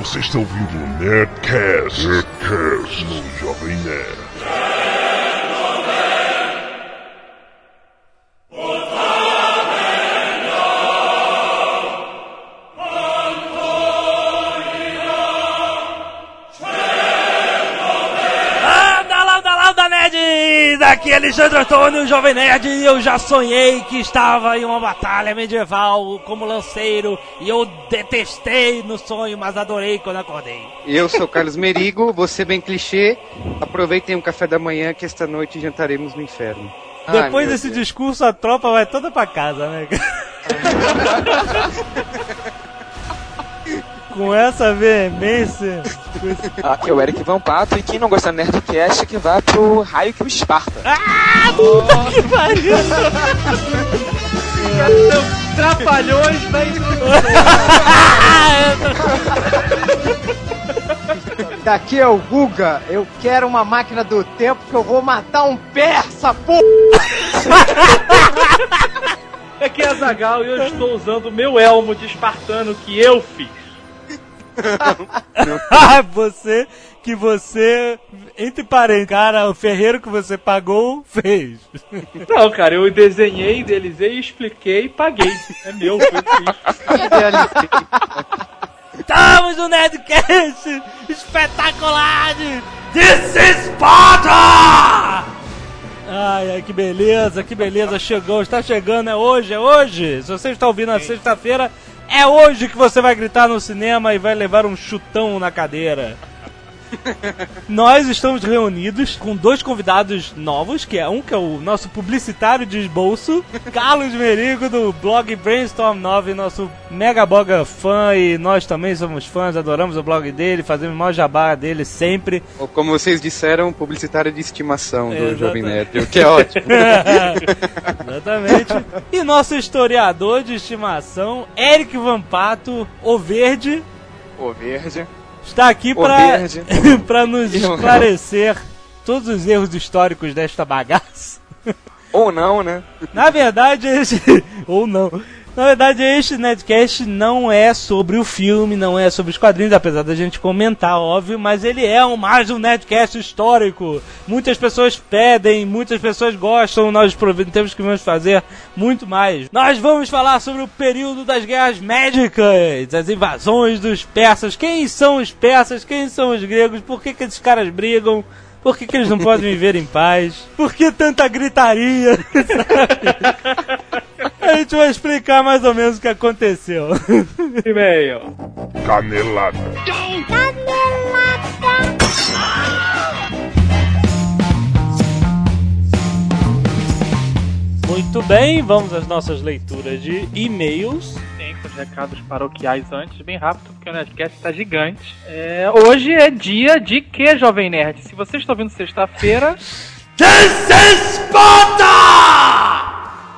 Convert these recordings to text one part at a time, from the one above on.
Você está ouvindo o Nerdcast, Nerdcast no Jovem Nerd. Alexandre Antônio, Jovem Nerd, e eu já sonhei que estava em uma batalha medieval como lanceiro, e eu detestei no sonho, mas adorei quando acordei. Eu sou Carlos Merigo, você bem clichê. Aproveitem o café da manhã que esta noite jantaremos no inferno. Ai, Depois meu desse Deus. discurso, a tropa vai toda pra casa, né? Com essa veemência. Aqui é o Eric Van Pato e quem não gosta do Nerdcast que vá pro raio que o Esparta. Ah, puta que pariu! Trapalhões da Daqui é o Guga, eu quero uma máquina do tempo que eu vou matar um persa, porra! Aqui é a Zagal e eu estou usando o meu elmo de espartano que eu fiz. Ah, você que você, entre parênteses, cara, o ferreiro que você pagou fez. Não, cara, eu desenhei, idealizei, expliquei e paguei. É meu, foi eu que fiz. Estamos no Nerdcast espetacular de This is Sparta! Ai, ai, que beleza, que beleza, chegou, está chegando, é hoje, é hoje. Se você está ouvindo na sexta-feira, é hoje que você vai gritar no cinema e vai levar um chutão na cadeira. Nós estamos reunidos com dois convidados novos, que é um que é o nosso publicitário de esbolso, Carlos Merigo do blog Brainstorm 9, nosso mega boga fã e nós também somos fãs, adoramos o blog dele, fazemos o maior jabá dele sempre. Ou como vocês disseram, publicitário de estimação do Exatamente. Jovem Nerd, o que é ótimo. Exatamente. E nosso historiador de estimação, Eric Vampato, o Verde, O verde. Está aqui para nos esclarecer todos os erros históricos desta bagaça. Ou não, né? Na verdade. Ou não. Na verdade, este Netcast não é sobre o filme, não é sobre os quadrinhos, apesar da gente comentar, óbvio, mas ele é um, mais um Netcast histórico. Muitas pessoas pedem, muitas pessoas gostam, nós prometemos que vamos fazer muito mais. Nós vamos falar sobre o período das guerras médicas, as invasões dos persas. Quem são os persas? Quem são os gregos? Por que, que esses caras brigam? Por que, que eles não podem viver em paz? Por que tanta gritaria? A gente vai explicar mais ou menos o que aconteceu. E-mail. Canelada. Muito bem, vamos às nossas leituras de e-mails. Tem com os recados paroquiais antes, bem rápido, porque o Nerdcast está gigante. É, hoje é dia de que, Jovem Nerd? Se você está ouvindo sexta-feira,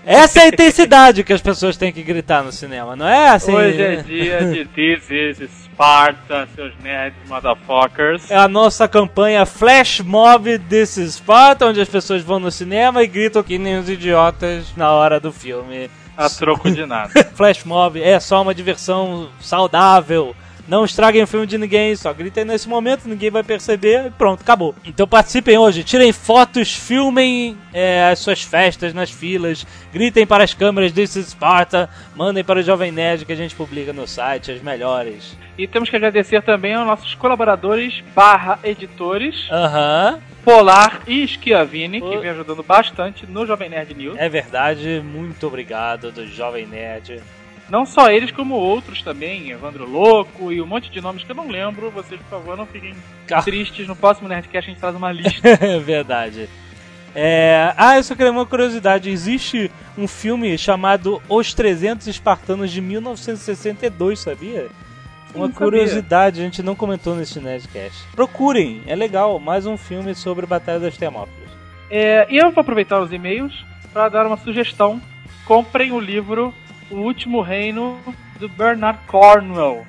Essa é a intensidade que as pessoas têm que gritar no cinema, não é assim? hoje é dia de This is Sparta, seus nerds motherfuckers. É a nossa campanha Flash Mob This is Sparta, onde as pessoas vão no cinema e gritam que nem os idiotas na hora do filme. A troco de nada. Flash Mob é só uma diversão saudável. Não estraguem o filme de ninguém, só gritem nesse momento, ninguém vai perceber e pronto, acabou. Então participem hoje, tirem fotos, filmem é, as suas festas nas filas, gritem para as câmeras This is Sparta, mandem para o Jovem Nerd que a gente publica no site, as melhores. E temos que agradecer também aos nossos colaboradores barra editores, Aham, Polar e Schiavini, que vem ajudando bastante no Jovem Nerd News. é verdade, muito obrigado do Jovem Nerd. Não só eles, como outros também, Evandro Louco e um monte de nomes que eu não lembro. Vocês, por favor, não fiquem Ah. tristes. No próximo Nerdcast a gente traz uma lista. É verdade. É... Ah, eu só queria uma curiosidade. Existe um filme chamado Os 300 Espartanos de 1962, sabia? Uma Não sabia. curiosidade, a gente não comentou nesse Nerdcast. Procurem, é legal. Mais um filme sobre a Batalha das Termópilas. É, e eu vou aproveitar os e-mails para dar uma sugestão. Comprem o livro O Último Reino do Bernard Cornwell.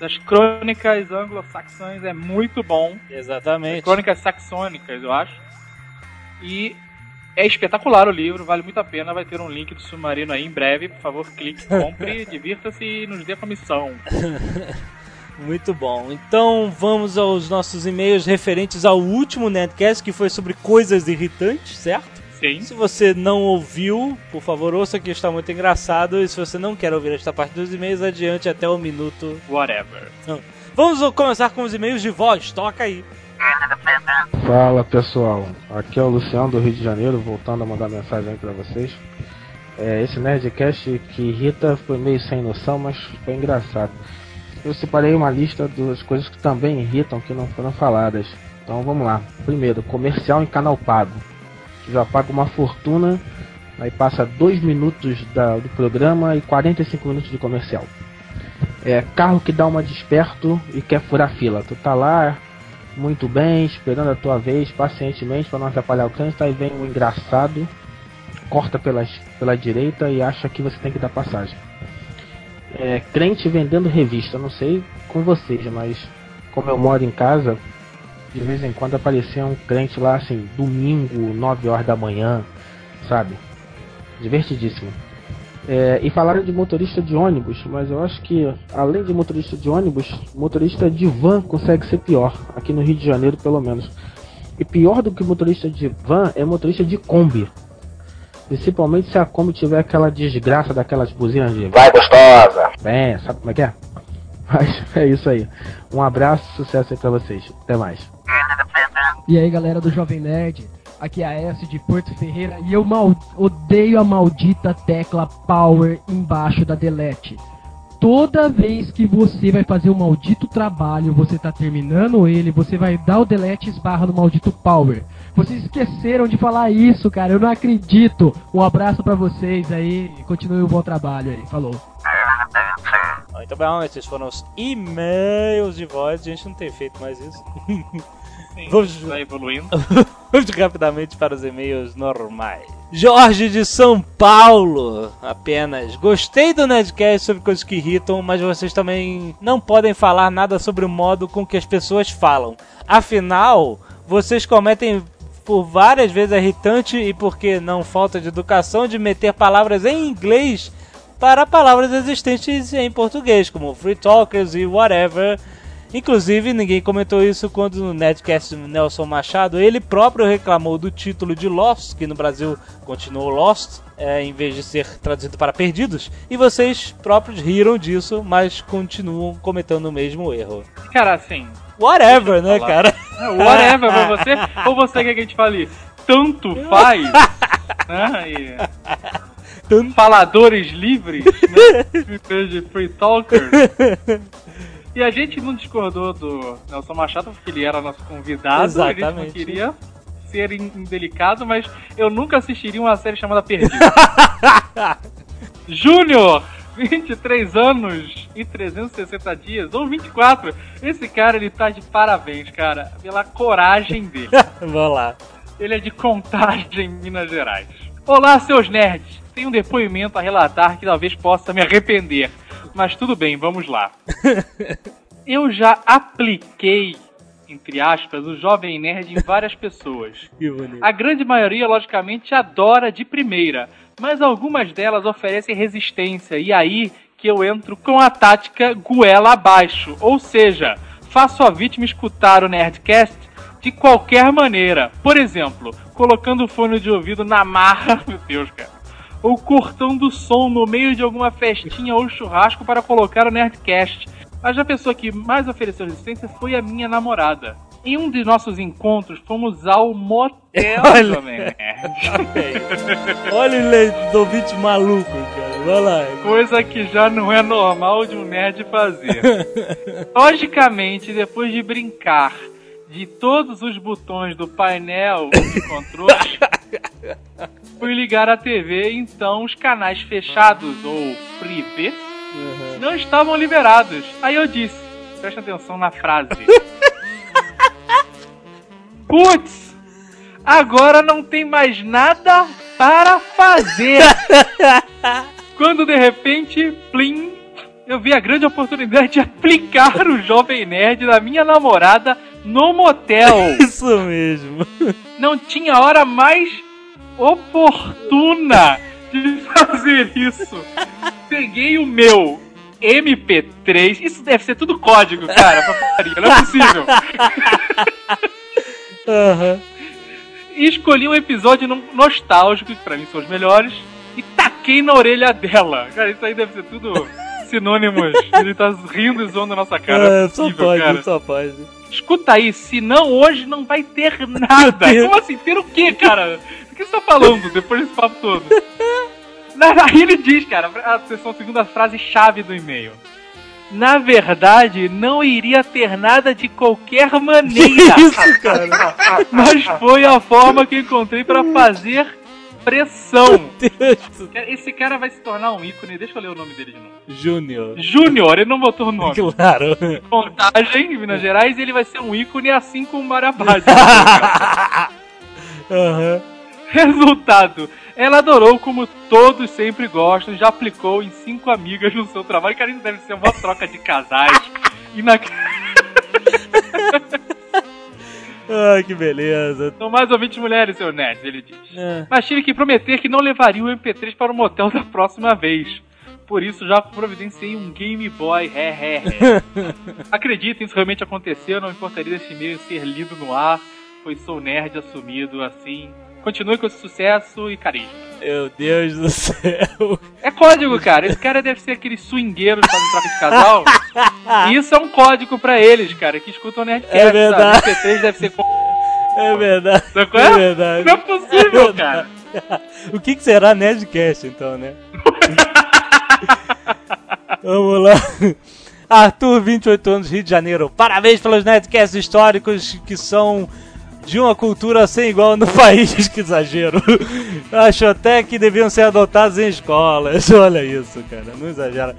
Das crônicas anglo-saxãs. É muito bom. Exatamente. Crônicas saxônicas, eu acho. E é espetacular o livro, vale muito a pena. Vai ter um link do submarino aí em breve. Por favor, clique, compre, divirta-se e nos dê comissão. Muito bom. Então vamos aos nossos e-mails referentes ao último Nerdcast, que foi sobre coisas irritantes, certo? Sim. Se você não ouviu, por favor, ouça que está muito engraçado. E se você não quer ouvir esta parte dos e-mails, adiante até o minuto. Whatever. Vamos começar com os e-mails de voz. Toca aí. Fala pessoal, aqui é o Luciano do Rio de Janeiro, voltando a mandar mensagem aí pra vocês. É, esse Nerdcast que irrita foi meio sem noção, mas foi engraçado. Eu separei uma lista das coisas que também irritam, que não foram faladas. Então vamos lá. Primeiro, comercial em canal pago. Já paga uma fortuna, aí passa 2 minutos da- do programa e 45 minutos de comercial. É carro que dá uma desperto e quer furar fila. Tu tá lá, muito bem, esperando a tua vez pacientemente para não atrapalhar o trânsito. Aí vem um engraçado, corta pela, pela direita e acha que você tem que dar passagem. É, crente vendendo revista, não sei com vocês, mas como eu moro em casa, de vez em quando aparecia um crente lá assim, domingo, 9 horas da manhã, sabe? Divertidíssimo. É, e falaram de motorista de ônibus, mas eu acho que além de motorista de ônibus, motorista de van consegue ser pior, aqui no Rio de Janeiro pelo menos. E pior do que motorista de van é motorista de Kombi. Principalmente se a Kombi tiver aquela desgraça daquelas buzinas de Vai gostosa! Bem, sabe como é que é? Mas é isso aí. Um abraço, sucesso aí pra vocês. Até mais. E aí galera do Jovem Nerd, aqui é a S de Porto Ferreira e eu mal odeio a maldita tecla Power embaixo da Delete. Toda vez que você vai fazer um maldito trabalho, você tá terminando ele, você vai dar o delete esbarra no maldito Power. Vocês esqueceram de falar isso, cara, eu não acredito. Um abraço pra vocês aí, continue o bom trabalho aí, falou. Muito bom, esses foram os e-mails de voz. A gente não tem feito mais isso. Sim, Vamos- tá evoluindo. Vamos rapidamente para os e-mails normais. Jorge de São Paulo, apenas. Gostei do Nerdcast sobre coisas que irritam, mas vocês também não podem falar nada sobre o modo com que as pessoas falam. Afinal, vocês cometem por várias vezes a irritante e porque não falta de educação de meter palavras em inglês para palavras existentes em português, como free talkers e whatever. Inclusive, ninguém comentou isso quando no Nedcast Nelson Machado, ele próprio reclamou do título de Lost, que no Brasil continuou Lost, é, em vez de ser traduzido para Perdidos, e vocês próprios riram disso, mas continuam cometendo o mesmo erro. Cara, assim, Whatever, né, cara? é whatever pra você, ou você quer que a gente fale tanto faz, né? E Tanto- faladores livres, né? De free talkers. E a gente não discordou do Nelson Machado porque ele era nosso convidado, a gente não Exatamente. queria ser in- indelicado, mas eu nunca assistiria uma série chamada Perdido. Júnior, 23 anos e 360 dias, ou 24. Esse cara, ele tá de parabéns, cara, pela coragem dele. Vamos lá. Ele é de Contagem, Minas Gerais. Olá, seus nerds. Tenho um depoimento a relatar que talvez possa me arrepender. Mas tudo bem, vamos lá. Eu já apliquei, entre aspas, o Jovem Nerd em várias pessoas. A grande maioria, logicamente, adora de primeira, mas algumas delas oferecem resistência, e aí que eu entro com a tática goela abaixo, ou seja, faço a vítima escutar o Nerdcast de qualquer maneira. Por exemplo, colocando o fone de ouvido na marra, meu Deus, cara. Ou cortando o som no meio de alguma festinha ou churrasco para colocar o Nerdcast. Mas a pessoa que mais ofereceu resistência foi a minha namorada. Em um de nossos encontros, fomos ao motel Olha. Nerd. Olha o Leidovite maluco, cara. Vai lá. Coisa que já não é normal de um nerd fazer. Logicamente, depois de brincar de todos os botões do painel de controle, fui ligar a TV, então os canais fechados ou privê não estavam liberados. Aí eu disse, presta atenção na frase. Putz, agora não tem mais nada para fazer. Quando de repente, plim, eu vi a grande oportunidade de aplicar o Jovem Nerd da minha namorada no motel. Isso mesmo. Não tinha hora mais oportuna de fazer isso. Peguei o meu MP3. Isso deve ser tudo código, cara, pra putaria. Não é possível. Aham. e escolhi um episódio no- nostálgico, que pra mim são os melhores, e taquei na orelha dela. Cara, isso aí deve ser tudo sinônimos. Ele tá rindo e zoando a nossa cara. É, é só pode, cara. só pode. Escuta aí, senão hoje não vai ter nada. Como assim? Ter o quê, cara? O que você tá falando depois desse papo todo? Na- Aí ele diz, cara, a sessão segunda frase chave do e-mail. Na verdade, não iria ter nada de qualquer maneira. Isso, cara. Mas foi a forma que encontrei pra fazer pressão. Deus do Esse cara vai se tornar um ícone. Deixa eu ler o nome dele de novo. Júnior. Júnior, ele não botou o nome. Claro. Contagem em Minas Gerais e ele vai ser um ícone assim como o Marabás. Aham. Resultado: ela adorou como todos sempre gostam, já aplicou em cinco amigas no seu trabalho. Cara, isso deve ser uma troca de casais. E na... Ai, que beleza. São mais ou 20 mulheres, seu nerd, ele diz. É. Mas tive que prometer que não levaria o MP3 para o motel da próxima vez. Por isso já providenciei um Game Boy. Ré, ré, ré. Acreditem, isso realmente aconteceu. Não importaria desse e-mail ser lido no ar. Pois sou nerd assumido assim. Continue com esse sucesso e carisma. Meu Deus do céu. É código, cara. Esse cara deve ser aquele swingueiro que fazem troca de casal. E isso é um código pra eles, cara, que escutam o Nerdcast. É verdade. Sabe? MP3 deve ser. É verdade. É é? verdade. Não é possível, É cara. O que, que será Nerdcast, então, né? Vamos lá. Arthur, 28 anos, Rio de Janeiro. Parabéns pelos Nerdcasts históricos que são de uma cultura sem igual no país. Que exagero. Acho até que deviam ser adotados em escolas. Olha isso, cara. Não exagera.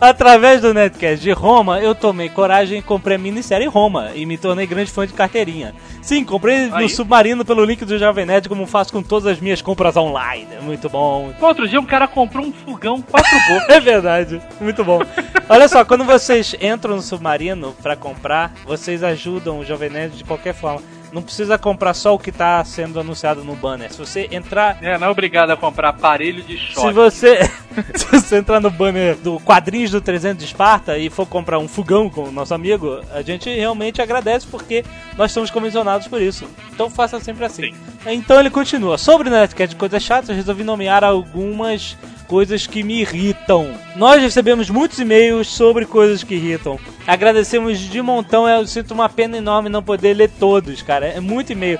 Através do Netcast de Roma, eu tomei coragem e comprei a minissérie Roma e me tornei grande fã de carteirinha. Sim, comprei no Aí. Submarino pelo link do Jovem Nerd, como faço com todas as minhas compras online. Muito bom. Outro dia um cara comprou um fogão quatro bocas. É verdade, muito bom. Olha só, quando vocês entram no Submarino pra comprar, vocês ajudam o Jovem Nerd de qualquer forma. Não precisa comprar só o que tá sendo anunciado no banner. Se você entrar É, não é obrigado a comprar aparelho de se choque. você, se você entrar no banner do quadrinhos do 300 de Esparta e for comprar um fogão com o nosso amigo, a gente realmente agradece porque nós somos comissionados por isso. Então faça sempre assim. Então ele continua. Sobre o de coisas chatas, resolvi nomear algumas coisas que me irritam. Nós recebemos muitos e-mails sobre coisas que irritam. Agradecemos de montão, eu sinto uma pena enorme não poder ler todos, cara. É muito e-mail.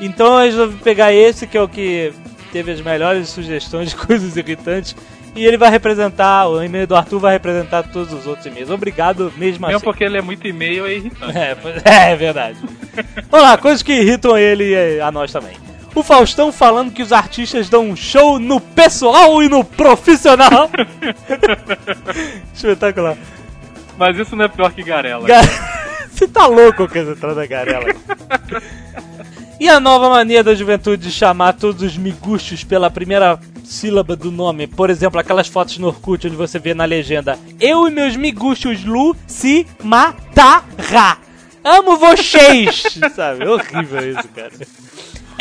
Então eu resolvi pegar esse, que é o que teve as melhores sugestões de coisas irritantes. E ele vai representar, o e-mail do Arthur vai representar todos os outros e-mails. Obrigado mesmo Mesmo assim. porque ele é muito e-mail, é irritante. É, é, é verdade. Vamos lá, coisas que irritam ele e a nós também. O Faustão falando que os artistas dão um show no pessoal e no profissional. Espetacular. Mas isso não é pior que Garela. Ga- Você tá louco com essa entrada garela. E a nova mania da juventude de chamar todos os miguxos pela primeira sílaba do nome. Por exemplo, aquelas fotos no Orkut onde você vê na legenda Eu e meus miguxos Lu se matará. Amo vocês! Sabe? É horrível isso, cara.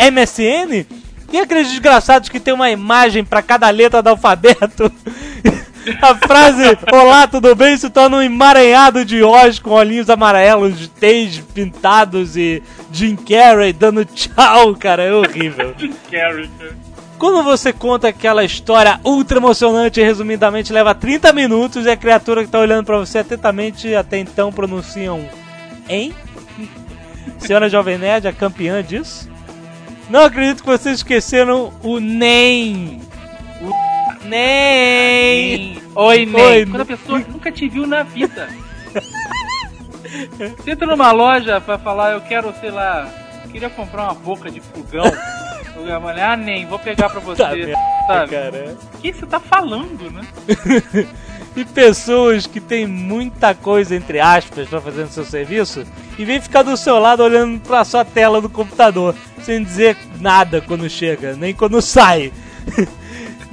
MSN? E aqueles desgraçados que tem uma imagem pra cada letra do alfabeto? A frase Olá, tudo bem? se torna um emaranhado de Oz com olhinhos amarelos, de Tage pintados e Jim Carrey dando tchau, cara, é horrível. Character. Quando você conta aquela história ultra emocionante e resumidamente leva 30 minutos e a criatura que tá olhando pra você atentamente até então pronuncia um Hein? Senhora Jovem Nerd, a campeã disso? Não acredito que vocês esqueceram o NEM. NEM. Oi, Ney. Oi, Quando a pessoa nunca te viu na vida. Você entra numa loja pra falar, eu quero, sei lá, queria comprar uma boca de fogão. Eu falei, ah, nem, vou pegar pra você. Tá sabe? cara. O que você tá falando, né? e pessoas que têm muita coisa, entre aspas, pra fazer no seu serviço e vem ficar do seu lado olhando pra sua tela do computador, sem dizer nada quando chega, nem quando sai.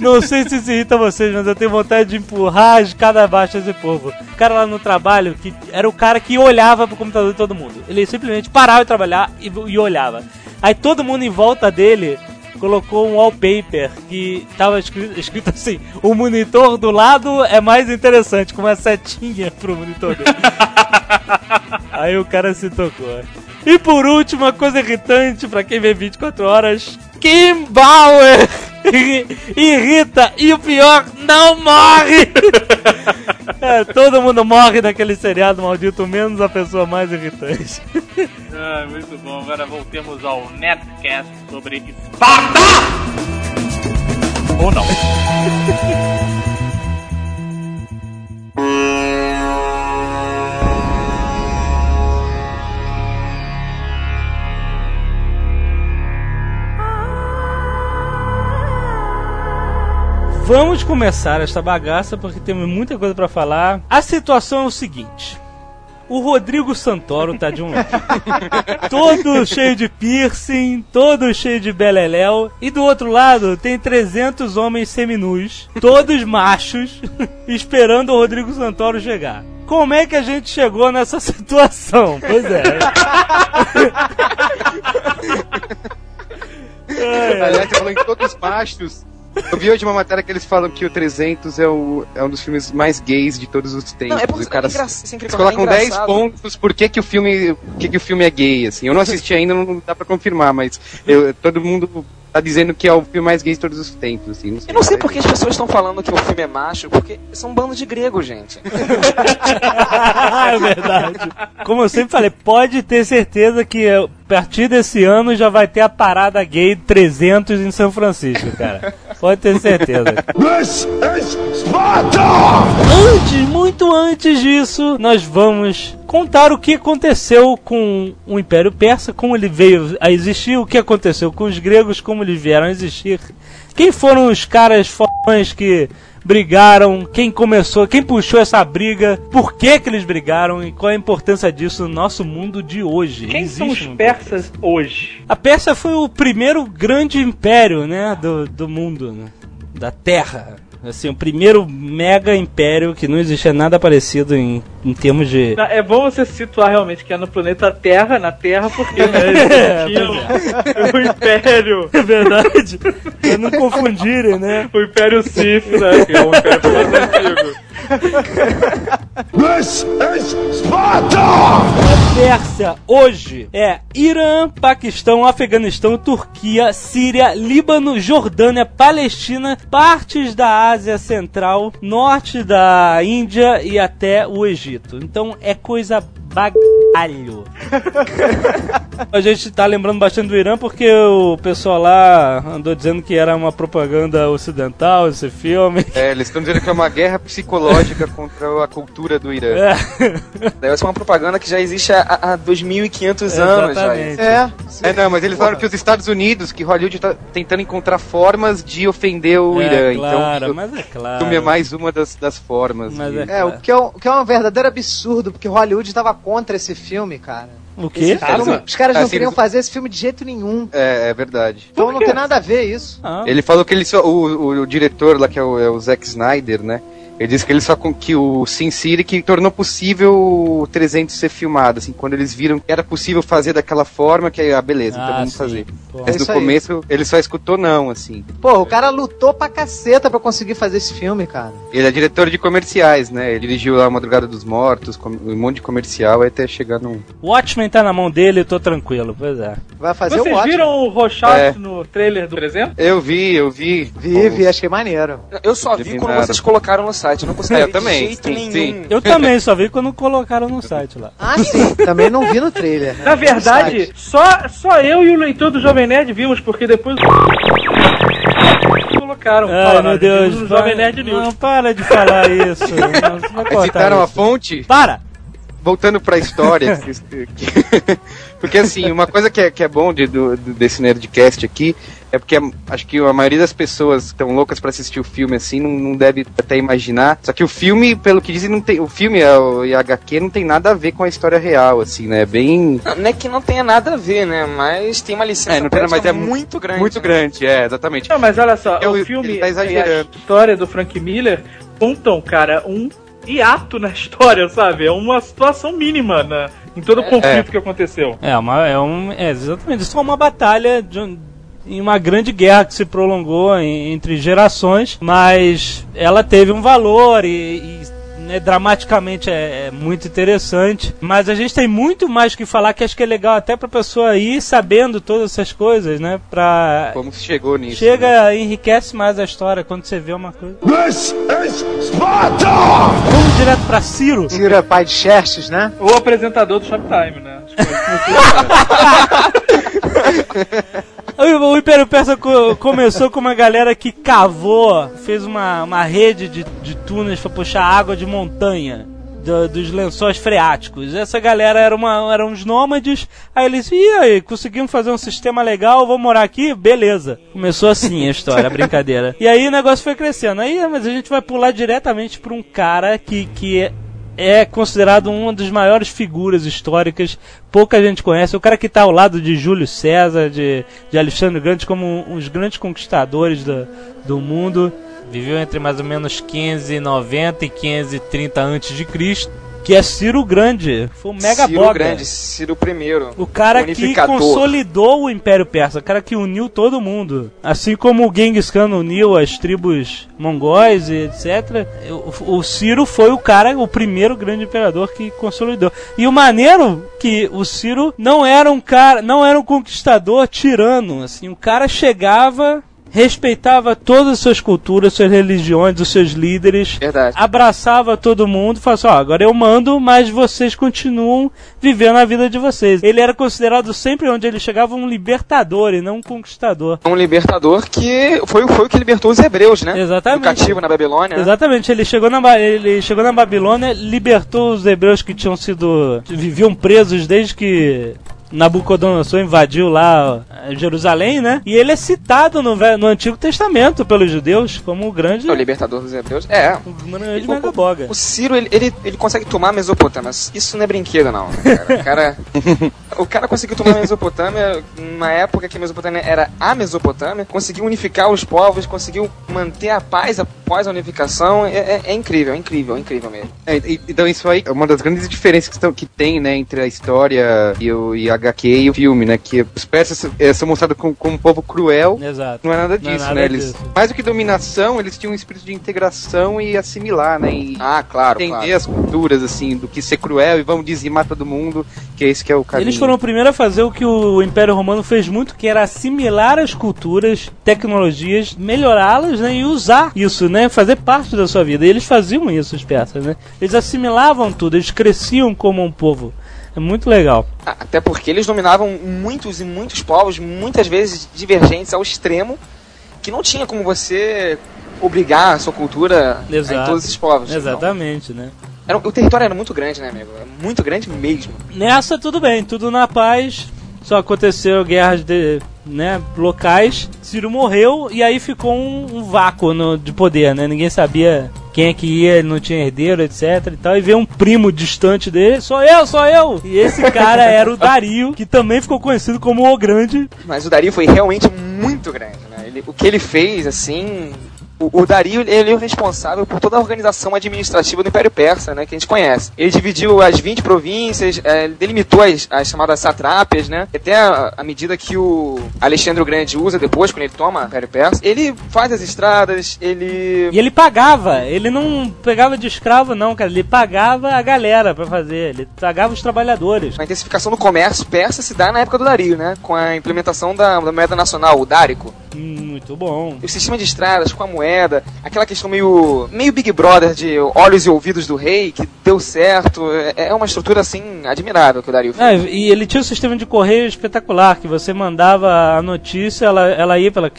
Não sei se isso irrita vocês, mas eu tenho vontade de empurrar as cada abaixo esse povo. O cara lá no trabalho, que era o cara que olhava pro computador de todo mundo. Ele simplesmente parava de trabalhar e, e olhava. Aí todo mundo em volta dele colocou um wallpaper que tava escrito, escrito assim: o monitor do lado é mais interessante, com uma setinha pro monitor dele. Aí o cara se tocou. E por último, uma coisa irritante pra quem vê 24 horas: Kim Bauer irrita e o pior, não morre! É, todo mundo morre naquele seriado maldito, menos a pessoa mais irritante. Ah, muito bom. Agora voltemos ao Netcast sobre Esparta! Ou não. Vamos começar esta bagaça porque temos muita coisa pra falar. A situação é o seguinte. O Rodrigo Santoro tá de um lado. todo cheio de piercing, todo cheio de beleléu. E do outro lado tem 300 homens seminus, todos machos, esperando o Rodrigo Santoro chegar. Como é que a gente chegou nessa situação? Pois é. É, Aliás, você falou em todos os machos. Eu vi hoje uma matéria que eles falam que o 300 é, o, é um dos filmes mais gays de todos os tempos. Não, é porque E o cara, é engra- incrível, colocam é 10 engraçado. pontos por que, que o filme por que, que o filme é gay, assim. Eu não assisti ainda, não dá pra confirmar, mas eu- todo mundo tá dizendo que é o filme mais gay de todos os tempos, assim. Eu não sei por que as pessoas estão falando que o filme é macho, porque são um bando de grego, gente. é verdade. Como eu sempre falei, pode ter certeza que a partir desse ano já vai ter a parada gay 300 em São Francisco, cara. Pode ter certeza. This is Sparta! Antes, muito antes disso, nós vamos contar o que aconteceu com o Império Persa, como ele veio a existir, o que aconteceu com os gregos, como eles vieram a existir. Quem foram os caras fodões que brigaram, quem começou, quem puxou essa briga, por que que eles brigaram e qual a importância disso no nosso mundo de hoje. Quem são Existe os um- persas hoje? A Pérsia foi o primeiro grande império, né, do, do mundo, né, da Terra. Assim, o primeiro mega império que não existia nada parecido em, em termos de. É bom você situar realmente que é no planeta Terra, na Terra, porque né, É, eles tinham o Império, É verdade. pra não confundirem, né? o Império Sith, né, que é um império mais antigo. This is Sparta! A Pérsia hoje é Irã, Paquistão, Afeganistão, Turquia, Síria, Líbano, Jordânia, Palestina, partes da Ásia Central, norte da Índia e até o Egito. Então é coisa bagalho. A gente tá lembrando bastante do Irã porque o pessoal lá andou dizendo que era uma propaganda ocidental esse filme. É, eles estão dizendo que é uma guerra psicológica contra a cultura do Irã. É, Deve ser uma propaganda que já existe há, há 2.500 anos. Já. exatamente. É, É, não, mas eles falaram que os Estados Unidos, que Hollywood tá tentando encontrar formas de ofender o É, Irã. claro, então, mas é o claro. filme é mais uma das, das formas. Mas de- é é, claro. o que é, um, o que é um verdadeiro absurdo, porque Hollywood tava contra esse filme, cara. O quê? Os caras não assim, queriam eles- fazer esse filme de jeito nenhum. É, é verdade. Então não tem nada a ver isso. Ah, Ele falou que ele só, o, o, o diretor lá, que é o, é o Zack Snyder, né? Ele disse que ele só com que o Sin City que tornou possível o 300 ser filmado, assim, quando eles viram que era possível fazer daquela forma, que aí, ah, beleza, então Ah, vamos sim. fazer. Porra. Mas É no isso aí. começo ele só escutou não, assim. Pô, o cara lutou pra caceta pra conseguir fazer esse filme, cara. Ele é diretor de comerciais, né? Ele dirigiu lá a Madrugada dos Mortos, um monte de comercial, até chegar num. O Watchmen tá na mão dele, eu tô tranquilo, pois é. Vai fazer Vocês o ótimo. viram o Rochat É. no trailer do 300? Eu vi, eu vi. Vive, achei maneiro. Eu só vi quando vocês colocaram no site. Eu não consegui É, eu também, de jeito sim, nenhum. sim. Eu também só vi quando colocaram no site lá. Ah, sim, também não vi no trailer. né? Na verdade, só, só eu e o leitor do Jovem Nerd vimos, porque depois colocaram. Ai, Fala, meu Deus. Jovem Nerd News. Não, para de falar isso. Não, cortar citaram a fonte, Para! Voltando pra história. que- que- porque assim, uma coisa que é, que é bom de, do, desse Nerdcast aqui é porque a- acho que a maioria das pessoas que estão loucas pra assistir o filme assim não, não deve até imaginar. Só que o filme, pelo que dizem, não tem. O filme é o- e a HQ não tem nada a ver com a história real, assim, né? É bem. Não, não é que não tenha nada a ver, né? Mas tem uma licença É, não tem, mas é muito grande. Muito né? grande, é, exatamente. Não, mas olha só, É, o filme tá a exagerando. história do Frank Miller contam, cara, um hiato na história, sabe? É uma situação mínima na, em todo o conflito que aconteceu. É, uma, é um. É, exatamente. Só uma batalha de um- em uma grande guerra que se prolongou em, entre gerações, mas ela teve um valor e, e né, dramaticamente é, é, muito interessante. Mas a gente tem muito mais que falar que acho que é legal até pra pessoa ir sabendo todas essas coisas, né? Pra. Como se chegou nisso. Chega, né? enriquece mais a história quando você vê uma coisa. This is Sparta! Vamos direto pra Ciro. Ciro é pai de Xerxes, né? O apresentador do Shoptime, né? O, Império Persa co começou com uma galera que cavou, fez uma, uma rede de, de túneis para puxar água de montanha. Do, dos lençóis freáticos. Essa galera era uma, eram uns nômades. Aí eles, e aí, conseguimos fazer um sistema legal, vou morar aqui? Beleza. Começou assim a história, a brincadeira. E aí o negócio foi crescendo. Aí, mas a gente vai pular diretamente para um cara que, que é considerado uma das maiores figuras históricas, pouca gente conhece. O cara que está ao lado de Júlio César, de, de Alexandre Grande, como um, uns grandes conquistadores do, do mundo. Viveu entre mais ou menos 1590 e 1530 antes de Cristo que é Ciro Grande. Foi um mega Ciro boga. Grande, Ciro I. O cara que consolidou o Império Persa, o cara que uniu todo mundo. Assim como o Genghis Khan uniu as tribos mongóis e etc. O, o Ciro foi o cara, o primeiro grande imperador que consolidou. E o maneiro que o Ciro não era um cara, não era um conquistador tirano, assim, o cara chegava respeitava todas as suas culturas, suas religiões, os seus líderes, Verdade. abraçava todo mundo, falava assim, ó, agora eu mando, mas vocês continuam vivendo a vida de vocês. Ele era considerado sempre onde ele chegava um libertador e não um conquistador. Um libertador que foi, foi o que libertou os hebreus, né? Exatamente. Do cativo na Babilônia. Exatamente, ele chegou na ele chegou na Babilônia, libertou os hebreus que tinham sido viviam presos desde que Nabucodonosor invadiu lá eh, Jerusalém, né? E ele é citado no, no Antigo Testamento pelos judeus como o grande, É o libertador dos hebreus. É. o grande megaboga. O Ciro, ele, ele, ele consegue tomar a Mesopotâmia. Isso não é brinquedo, não. né, Cara. O cara, o cara conseguiu tomar a Mesopotâmia numa época que a Mesopotâmia era a Mesopotâmia, conseguiu unificar os povos, conseguiu manter a paz após a unificação. É, é- é incrível, é incrível, é incrível mesmo. É, e- então isso aí é uma das grandes diferenças que, estão- que tem, né, entre a história e o e a HQ e o filme, né, que os persas eh, são mostrados como, como um povo cruel, Exato. não é nada é disso, nada né, eles, disso. mais do que dominação, eles tinham um espírito de integração e assimilar, né, e Ah, claro, entender claro. as culturas, assim, do que ser cruel e vamos dizimar todo mundo, que é esse que é o caminho. Eles foram o primeiro a fazer o que o Império Romano fez muito, que era assimilar as culturas, tecnologias, melhorá-las, né, e usar isso, né, fazer parte da sua vida. E eles faziam isso, os persas, né? Eles assimilavam tudo, eles cresciam como um povo. É muito legal. Até porque eles dominavam muitos e muitos povos, muitas vezes divergentes ao extremo, que não tinha como você obrigar a sua cultura em Exato. todos esses povos. Exatamente, né? Era- o território era muito grande, né, amigo? Era muito grande mesmo. Nessa tudo bem, tudo na paz. Só aconteceu guerras de, né, locais. Ciro morreu e aí ficou um, um vácuo no- de poder, né? Ninguém sabia quem é que ia, ele não tinha herdeiro, etc e tal. E veio um primo distante dele, sou eu, sou eu! E esse cara era o Dario, que também ficou conhecido como o Grande. Mas o Dario foi realmente muito grande, né? Ele- o que ele fez, assim... O, o Dario, ele é o responsável por toda a organização administrativa do Império Persa, né? Que a gente conhece. Ele dividiu as 20 províncias, ele delimitou as, as chamadas satrápias, né? Até a, a medida que o Alexandre o Grande usa depois, quando ele toma o Império Persa. Ele faz as estradas, ele... E ele pagava, ele não pegava de escravo, não, cara. Ele pagava a galera pra fazer, ele pagava os trabalhadores. A intensificação do comércio persa se dá na época do Dario, né? Com a implementação da, da moeda nacional, o Dárico. Hum, Muito bom. O sistema de estradas com a moeda, aquela questão meio, meio Big Brother de olhos e ouvidos do rei, que deu certo. É é uma estrutura, assim, admirável que o Dario É, fez. e ele tinha um sistema de correio espetacular, que você mandava a notícia, ela, ela ia pelas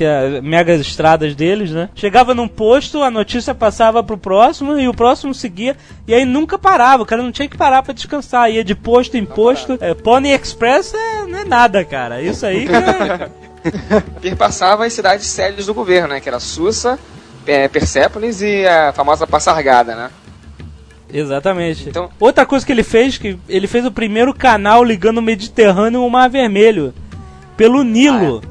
mega estradas deles, né? Chegava num posto, a notícia passava pro próximo e o próximo seguia, e aí nunca parava, o cara não tinha que parar pra descansar, ia de posto em posto. É, Pony Express é, não é nada, cara. Isso aí é- Perpassava as cidades sérias do governo, né? Que era Susa, é, Persépolis e a famosa Passargada, né? Exatamente. Então- Outra coisa que ele fez, que ele fez o primeiro canal ligando o Mediterrâneo ao Mar Vermelho. Pelo Nilo.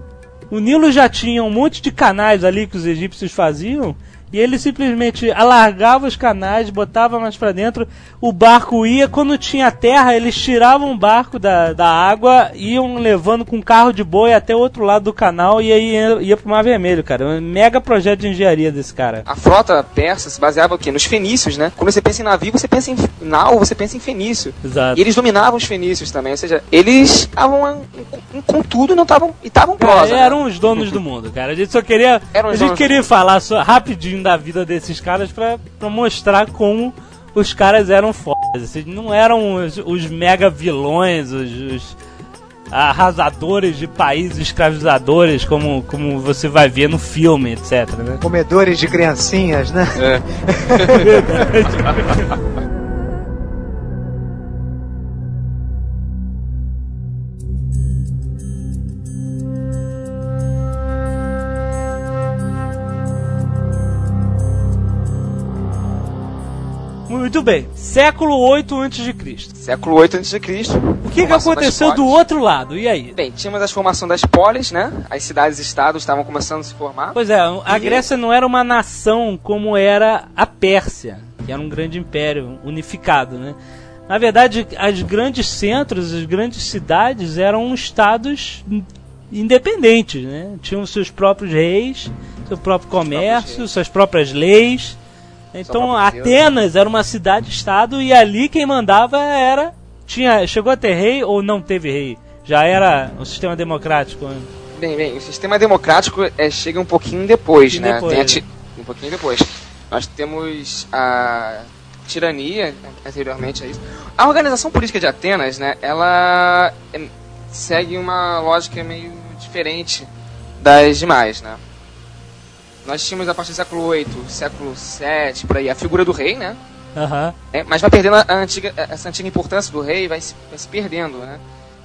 O Nilo já tinha um monte de canais ali que os egípcios faziam. E ele simplesmente alargava os canais, botava mais pra dentro, o barco ia, quando tinha terra, eles tiravam o barco da, da água, iam levando com carro de boi até o outro lado do canal e aí ia, ia pro Mar Vermelho, cara. Um mega projeto de engenharia desse cara. A frota persa se baseava o quê? Nos fenícios, né? Quando você pensa em navio, você pensa em nau, você pensa em fenício. Exato. E eles dominavam os fenícios também, ou seja, eles estavam com tudo e não estavam e estavam prosa. né? eram os donos do mundo, cara. A gente só queria. A gente donos queria falar só rapidinho da vida desses caras pra, pra mostrar como os caras eram fodas. Assim, não eram os, os mega vilões, os, os arrasadores de países escravizadores, como, como você vai ver no filme, etc. Né? Comedores de criancinhas, né? Muito bem. Século 8 a.C. Século 8 a.C. O que, que aconteceu do outro lado? E aí? Bem, tínhamos a formação das polis, né? As cidades-estados estavam começando a se formar. Pois é, a E- Grécia não era uma nação como era a Pérsia, que era um grande império unificado, né? Na verdade, as grandes centros, as grandes cidades eram estados in- independentes, né? Tinham seus próprios reis, seu próprio comércio, suas próprias leis. Então. Atenas era uma cidade-estado e ali quem mandava era tinha chegou a ter rei ou não teve rei? Já era um sistema democrático. né? Bem, bem, o sistema democrático é, chega um pouquinho depois, E né? depois, né? ti- Um pouquinho depois. Nós temos a tirania, anteriormente a isso. A organização política de Atenas, né? Ela é, segue uma lógica meio diferente das demais, né? Nós tínhamos a partir do século VIII, século VII, por aí, a figura do rei, né? Aham. É, mas vai perdendo a antiga, essa antiga importância do rei, vai se, vai se perdendo, né?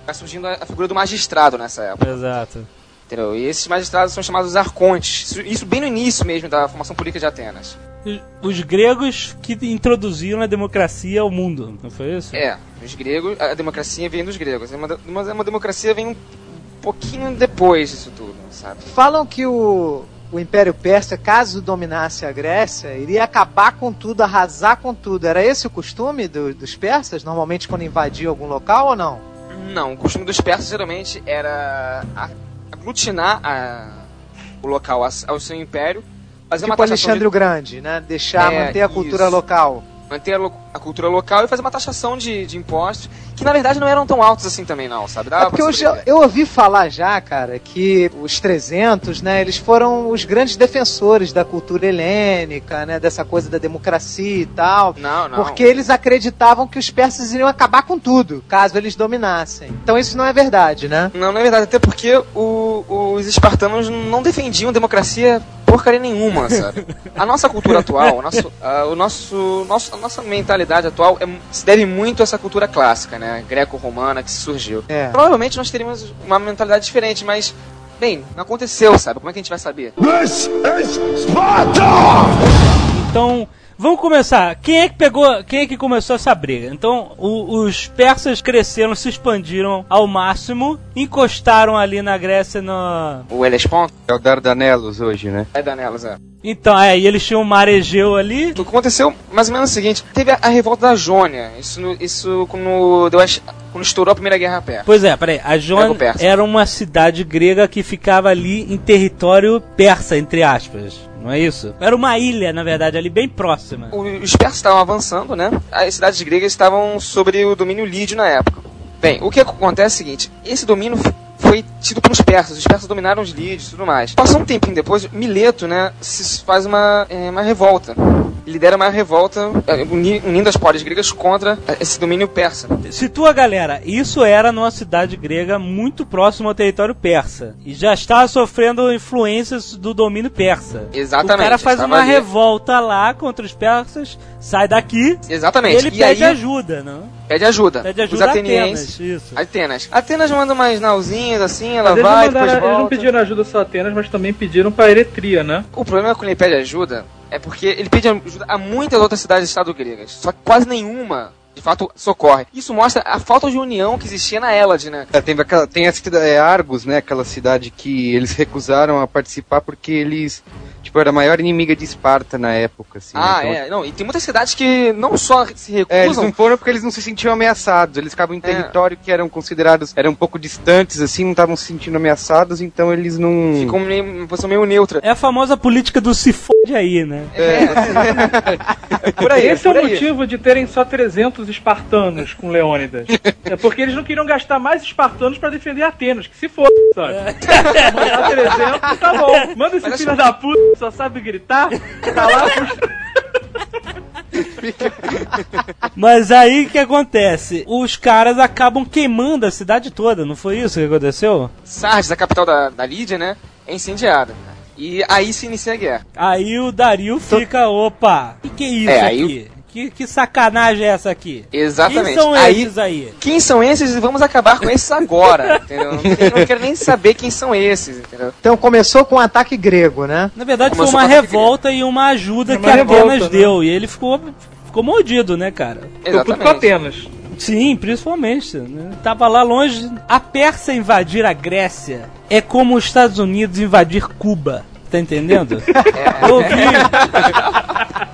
Vai surgindo a, a figura do magistrado nessa época. Exato. Entendeu? E esses magistrados são chamados arcontes. Isso, isso bem no início mesmo da formação política de Atenas. Os- Os gregos que introduziram a democracia ao mundo, não foi isso? É, os gregos, a democracia vem dos gregos. De- uma, uma democracia vem um pouquinho depois disso tudo, sabe? Falam que o, o Império Persa, caso dominasse a Grécia, iria acabar com tudo, arrasar com tudo. Era esse o costume do- dos persas, normalmente quando invadiam algum local ou não? Não, o costume dos persas geralmente era aglutinar a- o local ao seu império, fazer uma tipo taxação Alexandre o Grande, né? Deixar, É, manter a cultura isso. local. Manter a, a cultura local e fazer uma taxação de, de impostos, que na verdade não eram tão altos assim também não, sabe? Dava É porque eu, já, eu ouvi falar já, cara, que os 300, né, eles foram os grandes defensores da cultura helênica, né, dessa coisa da democracia e tal. Não, não. Porque eles acreditavam que os persas iriam acabar com tudo, caso eles dominassem. Então isso não é verdade, né? Não, não é verdade, até porque o- os espartanos não defendiam democracia porcaria nenhuma, sabe? A nossa cultura atual, o nosso, ah, o nosso, nosso- a nossa mentalidade atual é se deve muito a essa cultura clássica, né? Greco-romana que surgiu. É. Provavelmente nós teríamos uma mentalidade diferente, mas, bem, não aconteceu, sabe? Como é que a gente vai saber? This is Sparta! Então, vamos começar. Quem é que pegou, quem é que começou essa briga? Então, o- os persas cresceram, se expandiram ao máximo, encostaram ali na Grécia no O Hellespont É o Dardanelos hoje, né? é Danelos, é. Então, é, e eles tinham o mar Egeu ali. O que aconteceu mais ou menos o seguinte: teve a, a revolta da Jônia. Isso, no- isso quando, deu as- quando estourou a Primeira Guerra Persa. Pois é, peraí, a Jônia era uma cidade grega que ficava ali em território persa, entre aspas. Não é isso? Era uma ilha, na verdade, ali bem próxima. Os persas estavam avançando, né? As cidades gregas estavam sobre o domínio lídio na época. Bem, o que acontece é o seguinte: esse domínio foi tido pelos persas. Os persas dominaram os lídios e tudo mais. Passou um tempinho depois, Mileto, né, se faz uma, é, uma revolta. Ele lidera uma revolta é, uni- unindo as polis gregas contra é, esse domínio persa. Situa, galera, isso era numa cidade grega muito próxima ao território persa. E já estava sofrendo influências do domínio persa. Exatamente, O cara faz uma ali. revolta lá contra os persas, sai daqui, Exatamente. ele e pede aí, ajuda, não? pede ajuda. Pede Os ajuda a atenienses. Atenas, isso. Atenas. Atenas manda umas nauzinhas assim, ela Mas eles, vai, não mandaram- depois eles não volta. pediram ajuda só a Atenas, mas também pediram pra Eretria, né? O problema quando ele pede ajuda é porque ele pede ajuda a muitas outras cidades-estado gregas, só que quase nenhuma, de fato, socorre. Isso mostra a falta de união que existia na Hélade, né? É, tem, aquela, tem a cida- é, Argos, né? Aquela cidade que eles recusaram a participar porque eles tipo, era a maior inimiga de Esparta na época, assim. Ah, então, é. Não, e tem muitas cidades que não só se É, eles recusam. não foram porque eles não se sentiam ameaçados. Eles ficavam em É. território que eram considerados, eram um pouco distantes, assim, não estavam se sentindo ameaçados, então eles não. Ficam meio, uma posição meio neutra. É a famosa política do se fode aí, né? É por aí, Esse é por o aí. motivo de terem só 300 espartanos com Leônidas. É porque eles não queriam gastar mais espartanos pra defender Atenas, que se for, sabe? Mandar 300, tá bom. Manda esse filho assim- da puta só sabe gritar, tá lá Mas aí o que acontece? Os caras acabam queimando a cidade toda, não foi isso que aconteceu? Sardes, a capital da, da Lídia, né? É incendiada. E aí se inicia a guerra. Aí o Dario fica, opa, que que é isso É, aí aqui? Que, que sacanagem é essa aqui? Exatamente. Quem são aí, esses aí? Quem são esses e vamos acabar com esses agora, entendeu? Não, tem- não quero nem saber quem são esses, entendeu? Então começou com um ataque grego, né? Na verdade foi Começou uma com ataque revolta e uma ajuda Uma que Atenas revolta, né? deu. E ele ficou, ficou mordido, né, cara? Ficou puto com Atenas. Sim, principalmente. Né? Tava lá longe. A Pérsia invadir a Grécia é como os Estados Unidos invadir Cuba. Tá entendendo? Eu vi.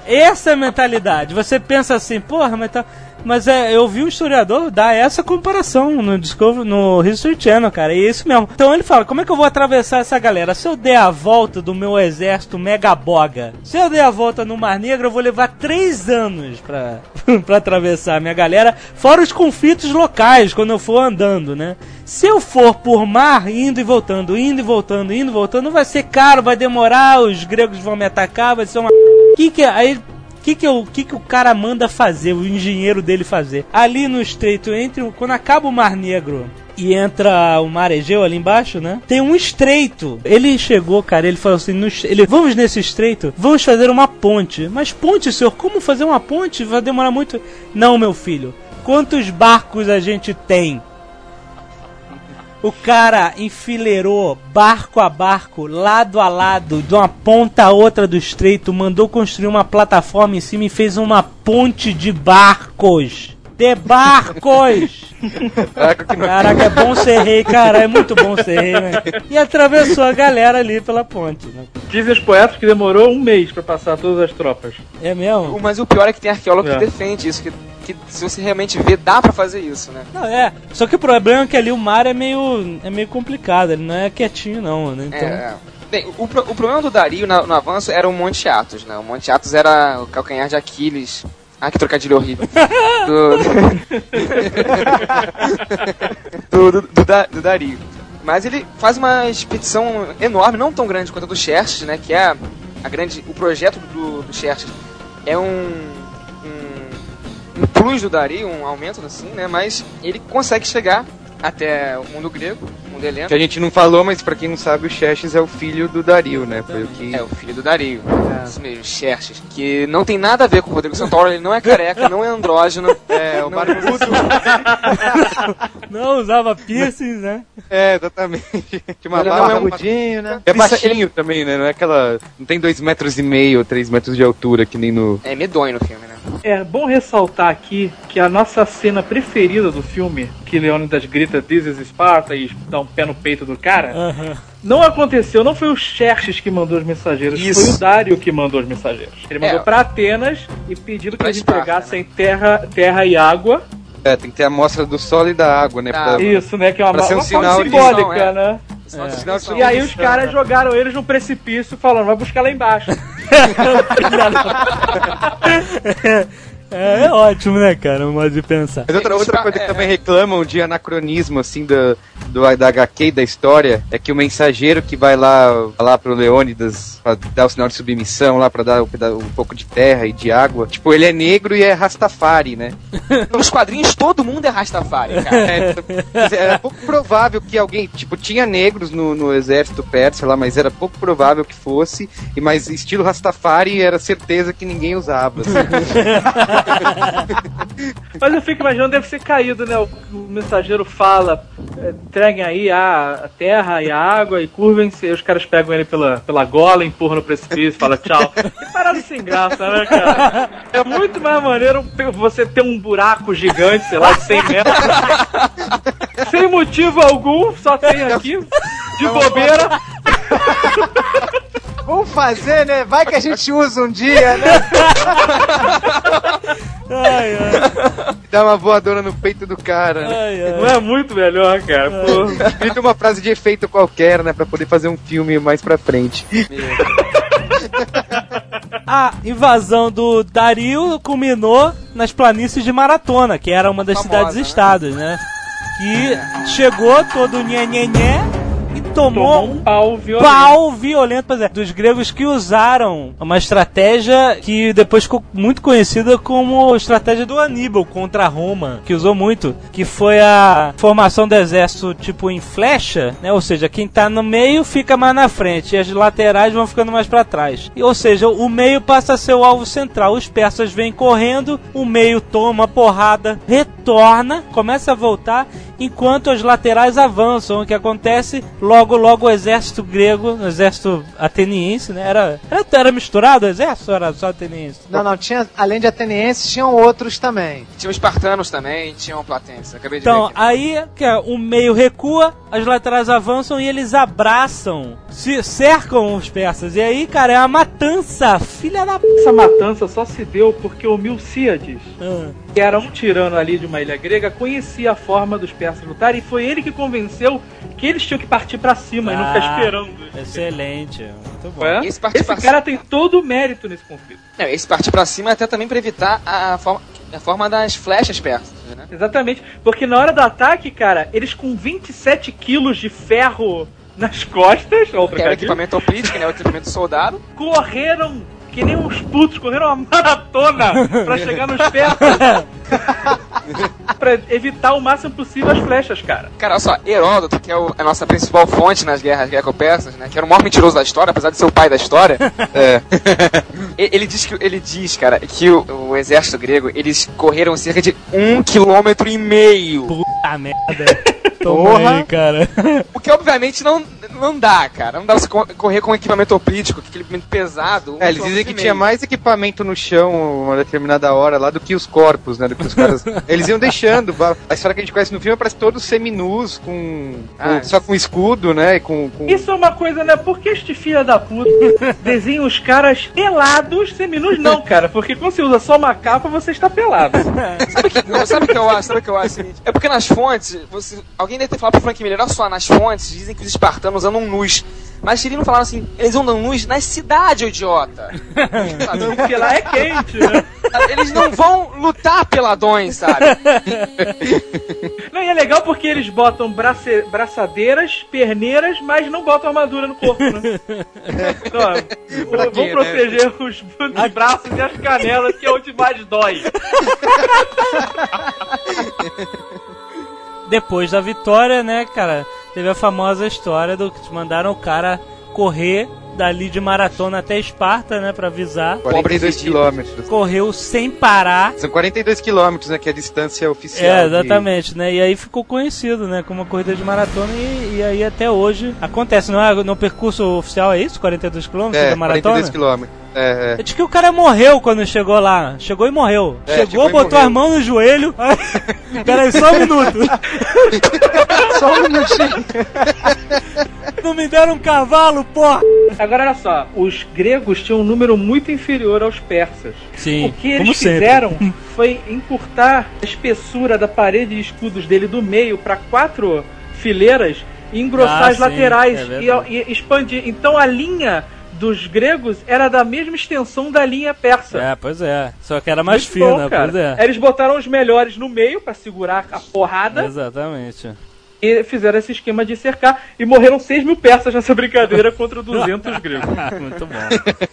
Essa é a mentalidade. Você pensa assim, porra, mas tá. Mas é, eu vi um historiador dar essa comparação no Discovery, no History Channel, cara. E é isso mesmo. Então ele fala: como é que eu vou atravessar essa galera? Se eu der a volta do meu exército mega boga, se eu der a volta no Mar Negro, eu vou levar três anos pra, pra atravessar a minha galera, fora os conflitos locais quando eu for andando, né? Se eu for por mar, indo e voltando, indo e voltando, indo e voltando, vai ser caro, vai demorar, os gregos vão me atacar, vai ser uma. Que que aí que que, o que que o cara manda fazer, o engenheiro dele fazer? Ali no estreito, entre quando acaba o Mar Negro e entra o Mar Egeu ali embaixo, né? Tem um estreito. Ele chegou, cara, ele falou assim, ele, vamos nesse estreito, vamos fazer uma ponte. Mas ponte, senhor, como fazer uma ponte? Vai demorar muito. Não, meu filho. Quantos barcos a gente tem? O cara enfileirou barco a barco, lado a lado, de uma ponta a outra do estreito, mandou construir uma plataforma em cima e fez uma ponte de barcos. De barcos! Caraca, é bom ser rei, cara, é muito bom ser rei, né? E atravessou a galera ali pela ponte, né? Dizem os poetas que demorou um mês pra passar todas as tropas. É mesmo? Mas o pior é que tem arqueólogo É. que defende isso, que, que se você realmente vê, dá pra fazer isso, né? Não, é. Só que o problema é que ali o mar é meio, é meio complicado, ele não é quietinho não, né? Então... É, é. Bem, o, pro- o problema do Dario na- no, avanço era o Monte Athos, né? O Monte Athos era o calcanhar de Aquiles. Ah, que trocadilho horrível. do, do, do, Da- do Dario. Mas ele faz uma expedição enorme, não tão grande quanto a do Xerxes, né? Que é a, a grande... O projeto do, do Xerxes é um, um... Plus do Dario, um aumento assim, né? Mas ele consegue chegar até o mundo grego, Que a gente não falou, mas pra quem não sabe, o Xerxes é o filho do Dario, né? Foi o que. É, o filho do Dario. Isso mesmo, Xerxes. Que não tem nada a ver com o Rodrigo Santoro, ele não é careca, não é andrógeno. É, o não- barbudo. Não usava piercings, né? é, exatamente. Tinha uma Ele não barba. é né? É baixinho também, né? Não é aquela. Não tem dois metros e meio, três metros de altura, que nem no. É medonho no filme, né? É bom ressaltar aqui que a nossa cena preferida do filme, que Leônidas grita This is Sparta e dá um pé no peito do cara, Aham. não aconteceu, não foi o Xerxes que mandou os mensageiros, Isso. foi o Dário que mandou os mensageiros. Ele mandou É. pra Atenas e pedindo que Pra eles Esparta, entregassem terra, terra e água. É, tem que ter a amostra do solo e da água, né? Tá. pra- Isso, né? Que é uma, ser um uma sinal simbólica, é. né? De distinção. E aí os caras jogaram eles num precipício falando, vai buscar lá embaixo. É, é ótimo, né, cara? Um modo de pensar. Mas outra, outra coisa que é, também reclamam de anacronismo, assim, do, do, da HQ e da história, é que o mensageiro que vai lá, lá pro Leônidas pra dar o sinal de submissão, lá pra dar um, um pouco de terra e de água, tipo, ele é negro e é Rastafari, né? Nos quadrinhos todo mundo é Rastafari, cara. É, dizer, era pouco provável que alguém, tipo, tinha negros no, no exército persa lá, mas era pouco provável que fosse, e mas estilo Rastafari era certeza que ninguém usava. assim. Mas eu fico imaginando, deve ser caído, né? O, o mensageiro fala, é, entreguem aí a, a terra e a água e curvem-se, os caras pegam ele pela, pela gola, empurram no precipício, fala tchau. Que parada sem graça, né, cara? É muito mais maneiro você ter um buraco gigante, sei lá, de 100 metros. Sem motivo algum, só tem aqui, de bobeira. Vamos fazer, né? Vai que a gente usa um dia, né? Ai, ai, Dá uma voadora no peito do cara, né? ai, ai. Não é muito melhor, cara. Pô. Uma frase de efeito qualquer, né? Pra poder fazer um filme mais pra frente. A invasão do Dario culminou nas planícies de Maratona, que era uma das cidades-estados, né? Que chegou todo nhenhenhé tomou, Tomou um pau violento. pau violento pois é, dos gregos que usaram uma estratégia que depois ficou muito conhecida como a estratégia do Aníbal contra Roma, que usou muito, que foi a formação do exército tipo em flecha, né? Ou seja, quem tá no meio fica mais na frente e as laterais vão ficando mais para trás. E, ou seja, o meio passa a ser o alvo central. Os persas vêm correndo, o meio toma porrada, retorna, começa a voltar enquanto as laterais avançam. O que acontece? Logo, logo o exército grego, o exército ateniense, né? Era, era, era misturado o exército ou era só ateniense? Não, não, tinha, além de atenienses, tinham outros também. Tinha os espartanos também, tinham platenses. Acabei de Então, ver aqui. aí que é, o meio recua, as laterais avançam e eles abraçam, se cercam os persas. E aí, cara, é uma matança, filha da p. Essa matança só se deu porque o Milcíades, Ah, que era um tirano ali de uma ilha grega, conhecia a forma dos persas lutarem e foi ele que convenceu que eles tinham que partir pra cima e não ficar Ah, esperando. Excelente, muito bom. É? Esse partir pra Esse cara tem todo o mérito nesse conflito. Não, esse partir pra cima é até também pra evitar a forma, a forma das flechas persas, né? Exatamente, porque na hora do ataque, cara, eles com 27 quilos de ferro nas costas, Que era equipamento opístico, né? O equipamento soldado. correram que nem uns putos, correram uma maratona pra chegar nos persas. pra evitar o máximo possível as flechas, cara. Cara, olha só, Heródoto, que é o- a nossa principal fonte nas guerras greco-persas, né? Que era o maior mentiroso da história, apesar de ser o pai da história. É. ele diz que ele diz, cara, que o, o exército grego, eles correram cerca de um quilômetro e meio. Puta merda. Toma Porra. aí, cara. O que obviamente não, não dá, cara. Não dá pra você co- correr com equipamento opístico, com equipamento pesado. um É, eles dizem que meio. tinha mais equipamento no chão uma determinada hora lá do que os corpos, né? Do que os caras. Eles iam deixando. A história que a gente conhece no filme parece todos seminus, com. Ah, com- só com escudo, né? Com, com... Isso é uma coisa, né? Por que este filho da puta desenha os caras pelados, seminus não, cara? Porque quando você usa só uma capa, você está pelado. Sabe o que, não, sabe o que eu acho? Sabe o que eu acho? É porque nas fontes, você, alguém deve ter falado pro Frank Miller, olha só, nas fontes dizem que os espartanos andam nus. Mas não falaram assim, eles andam nus na cidade, idiota. Porque lá é quente, né? Eles não vão lutar peladões, sabe? Não, e é legal porque eles botam brace- braçadeiras, perneiras, mas não botam armadura no corpo, né? Então, vão né? proteger os, os braços e as canelas, que é onde mais dói. Depois da vitória, né, cara, teve a famosa história do que mandaram o cara correr dali de maratona até Esparta, né, pra avisar. 42 quilômetros. Correu sem parar. São 42 quilômetros, né? Que é a distância oficial. É, exatamente, né? E aí ficou conhecido, né, como uma corrida de maratona e, e aí até hoje acontece, não é? No percurso oficial é isso? 42 km É, da maratona? 42 quilômetros. É, é. Eu disse que o cara morreu quando chegou lá. Chegou e morreu. É, chegou, chegou botou morreu. as mãos no joelho. Aí... Peraí, só um minuto. Só um minutinho. Não me deram um cavalo, porra! Agora, olha só, os gregos tinham um número muito inferior aos persas. Sim, O que eles fizeram foi encurtar a espessura da parede de escudos dele do meio para quatro fileiras e engrossar Ah, as sim, laterais é e, e expandir. Então a linha dos gregos era da mesma extensão da linha persa. É, pois é. Só que era mais Muito fina, bom, cara. pois é. Eles botaram os melhores no meio para segurar a porrada Exatamente. E fizeram esse esquema de cercar e morreram 6 mil persas nessa brincadeira contra 200 gregos. Muito bom.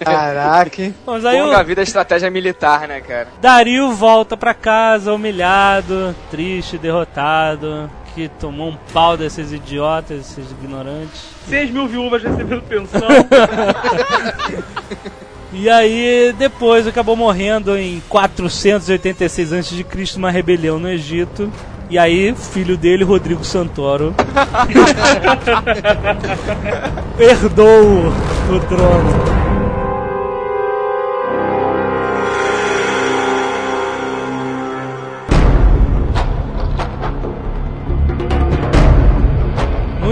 Caraca. Mas aí Longa o vida é estratégia militar, né, cara? Dario volta pra casa humilhado, triste, derrotado, que tomou um pau desses idiotas, esses ignorantes. 6 mil viúvas recebendo pensão. E aí, depois acabou morrendo em 486 a.C., uma rebelião no Egito. E aí, filho dele, Rodrigo Santoro, herdou o trono.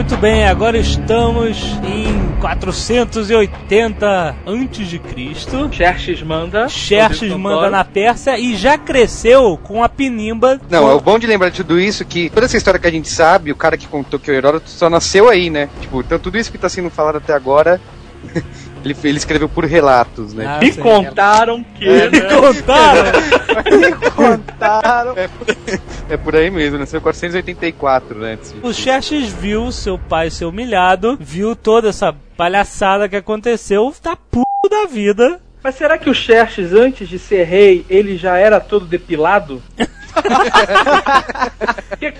Muito bem, agora estamos em 480 antes de Cristo. Xerxes manda. Xerxes manda na Pérsia e já cresceu com a pinimba. Não, é o bom de lembrar de tudo isso que toda essa história que a gente sabe, o cara que contou que o Heródoto só nasceu aí, né? Tipo, então tudo isso que tá sendo falado até agora, ele, ele escreveu por relatos, né? Ah, Me contaram que. É, Me né? contaram! Contaram. É por aí mesmo, nasceu em 484, né? O Xerxes viu seu pai ser humilhado, viu toda essa palhaçada que aconteceu, tá puto da vida. Mas será que o Xerxes, antes de ser rei, ele já era todo depilado? Porque,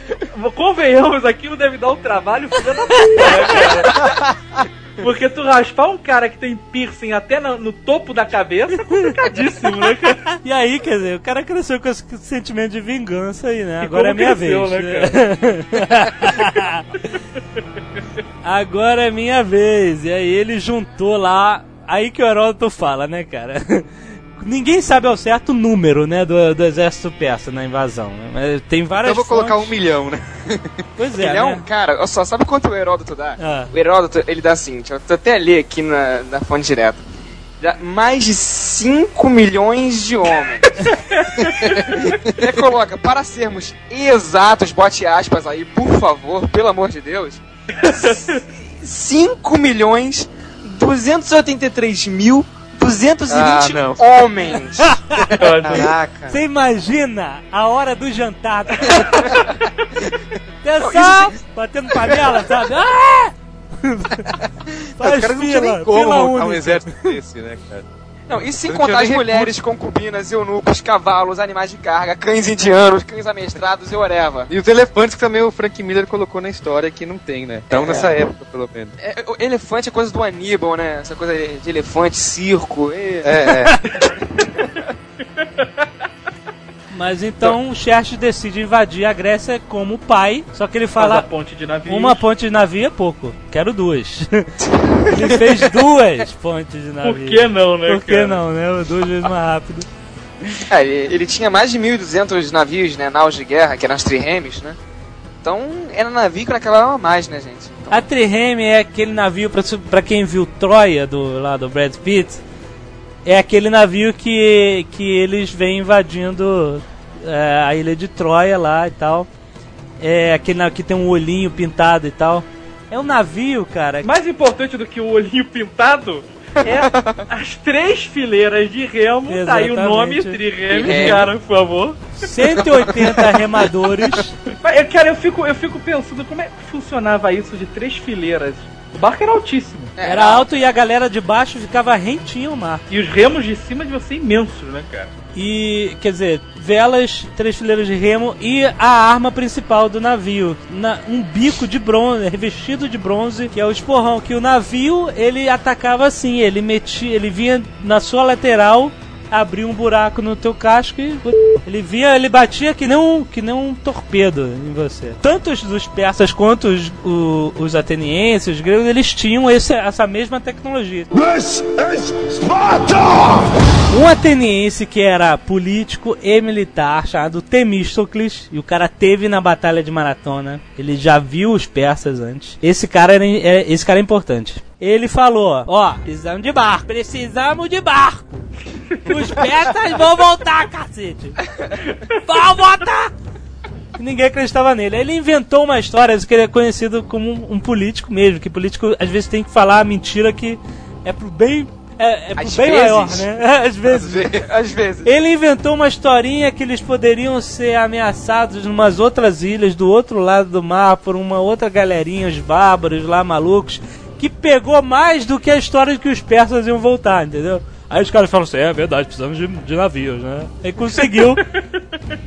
convenhamos, aquilo deve dar um trabalho filho da puta, né, cara? Porque tu raspar um cara que tem piercing até no, no topo da cabeça é complicadíssimo, né, cara? E aí, quer dizer, o cara cresceu com esse sentimento de vingança aí, né? E Agora é minha cresceu, vez. né, Agora é minha vez. E aí ele juntou lá. Aí que o Heródoto fala, né, cara? Ninguém sabe ao certo o número, né, do, do exército persa na invasão. Né? Mas tem várias Então eu vou colocar um fontes. milhão, né? Pois é, é um né? cara, olha só, sabe quanto o Heródoto dá? Ah. O Heródoto, ele dá assim, eu até ler aqui na, na fonte direta. Dá mais de 5 milhões de homens. ele coloca, para sermos exatos, bote aspas aí, por favor, pelo amor de Deus. 5 milhões 283 mil 220 Ah, não. homens. Caraca. Você imagina a hora do jantar. Atenção! Batendo panela, sabe? Ah! Os Faz caras não tinham nem como montar um exército desse, né, cara? Não, e sem contar as mulheres, concubinas, eunucos, cavalos, animais de carga, cães indianos, cães amestrados e whatever. E os elefantes que também o Frank Miller colocou na história que não tem, né? Então nessa época, pelo menos. É, o elefante é coisa do Aníbal, né? Essa coisa de elefante, circo. e- É, é. Mas então o Xerxes decide invadir a Grécia como pai, só que ele fala ponte de navio. uma ponte de navio é pouco, quero duas. ele fez duas pontes de navio. Por que não, né, Por que cara? não, né? Duas vezes mais rápido. É, ele, ele tinha mais de 1.200 navios, né? Naus de guerra, que eram as triremes, né? Então, era navio que naquela época mais, né, gente? Então, A Trireme é aquele navio, pra, pra quem viu Troia do lá do Brad Pitt, é aquele navio que, que eles vêm invadindo é, a ilha de Troia lá e tal. É aquele navio que tem um olhinho pintado e tal. É um navio, cara. Mais importante do que o olhinho pintado é as três fileiras de remo. Tá aí o nome, Exatamente. Trireme, Trireme. cara, por favor. 180 remadores. Mas, eu- cara, eu fico, eu fico pensando como é que funcionava isso de três fileiras. O barco era altíssimo. é, Era alto e a galera de baixo ficava rentinho no mar. E os remos de cima deviam ser imensos, né, cara? E, quer dizer, velas, três fileiras de remo e a arma principal do navio. Na- um bico de bronze, revestido de bronze, que é o esporrão. Que o navio, ele atacava assim, ele metia, ele vinha na sua lateral, abria um buraco no teu casco e ele via, ele batia que nem um, que nem um torpedo em você. Tanto os persas quanto os, o- os atenienses, os gregos, eles tinham esse, essa mesma tecnologia. This is Sparta! Um ateniense que era político e militar, chamado Temístocles, e o cara teve na batalha de Maratona. Ele já viu os persas antes. Esse cara era, é- esse cara é importante. Ele falou: Ó, precisamos de barco, precisamos de barco. Os persas vão voltar, cacete. Vão voltar! Ninguém acreditava nele. Aí ele inventou uma história que ele é conhecido como um, um político mesmo. Que político às vezes tem que falar mentira que é pro bem. É, é bem vezes. maior, né? Às vezes. Às vezes. Ele inventou uma historinha que eles poderiam ser ameaçados numas outras ilhas do outro lado do mar por uma outra galerinha, os bárbaros lá malucos, que pegou mais do que a história de que os persas iam voltar, entendeu? Aí os caras falam assim, é verdade, precisamos de, de navios, né? Aí conseguiu.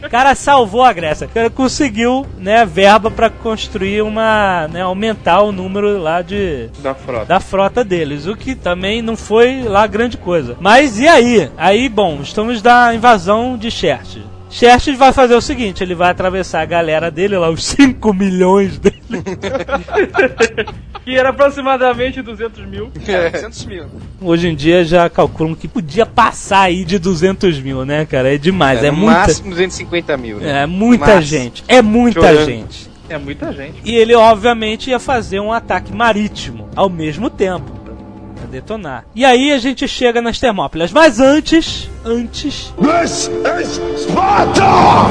O cara salvou a Grécia. O cara conseguiu, né, verba pra construir uma, né, aumentar o número lá de Da frota. da frota deles, o que também não foi lá grande coisa. Mas e aí? Aí, bom, estamos da invasão de Xerxes. Xerxes vai fazer o seguinte, ele vai atravessar a galera dele lá, os 5 milhões dele. Que era aproximadamente 200 mil. É, 200 mil. Hoje em dia já calculam que podia passar aí de 200 mil, né, cara? É demais, é, no muita, máximo 250 mil, né? é muita Máximo. gente, é muita Chorando. gente. É muita gente. E ele, obviamente, ia fazer um ataque marítimo ao mesmo tempo. Detonar. E aí a gente chega nas Termópilas. Mas antes, antes, This is Sparta!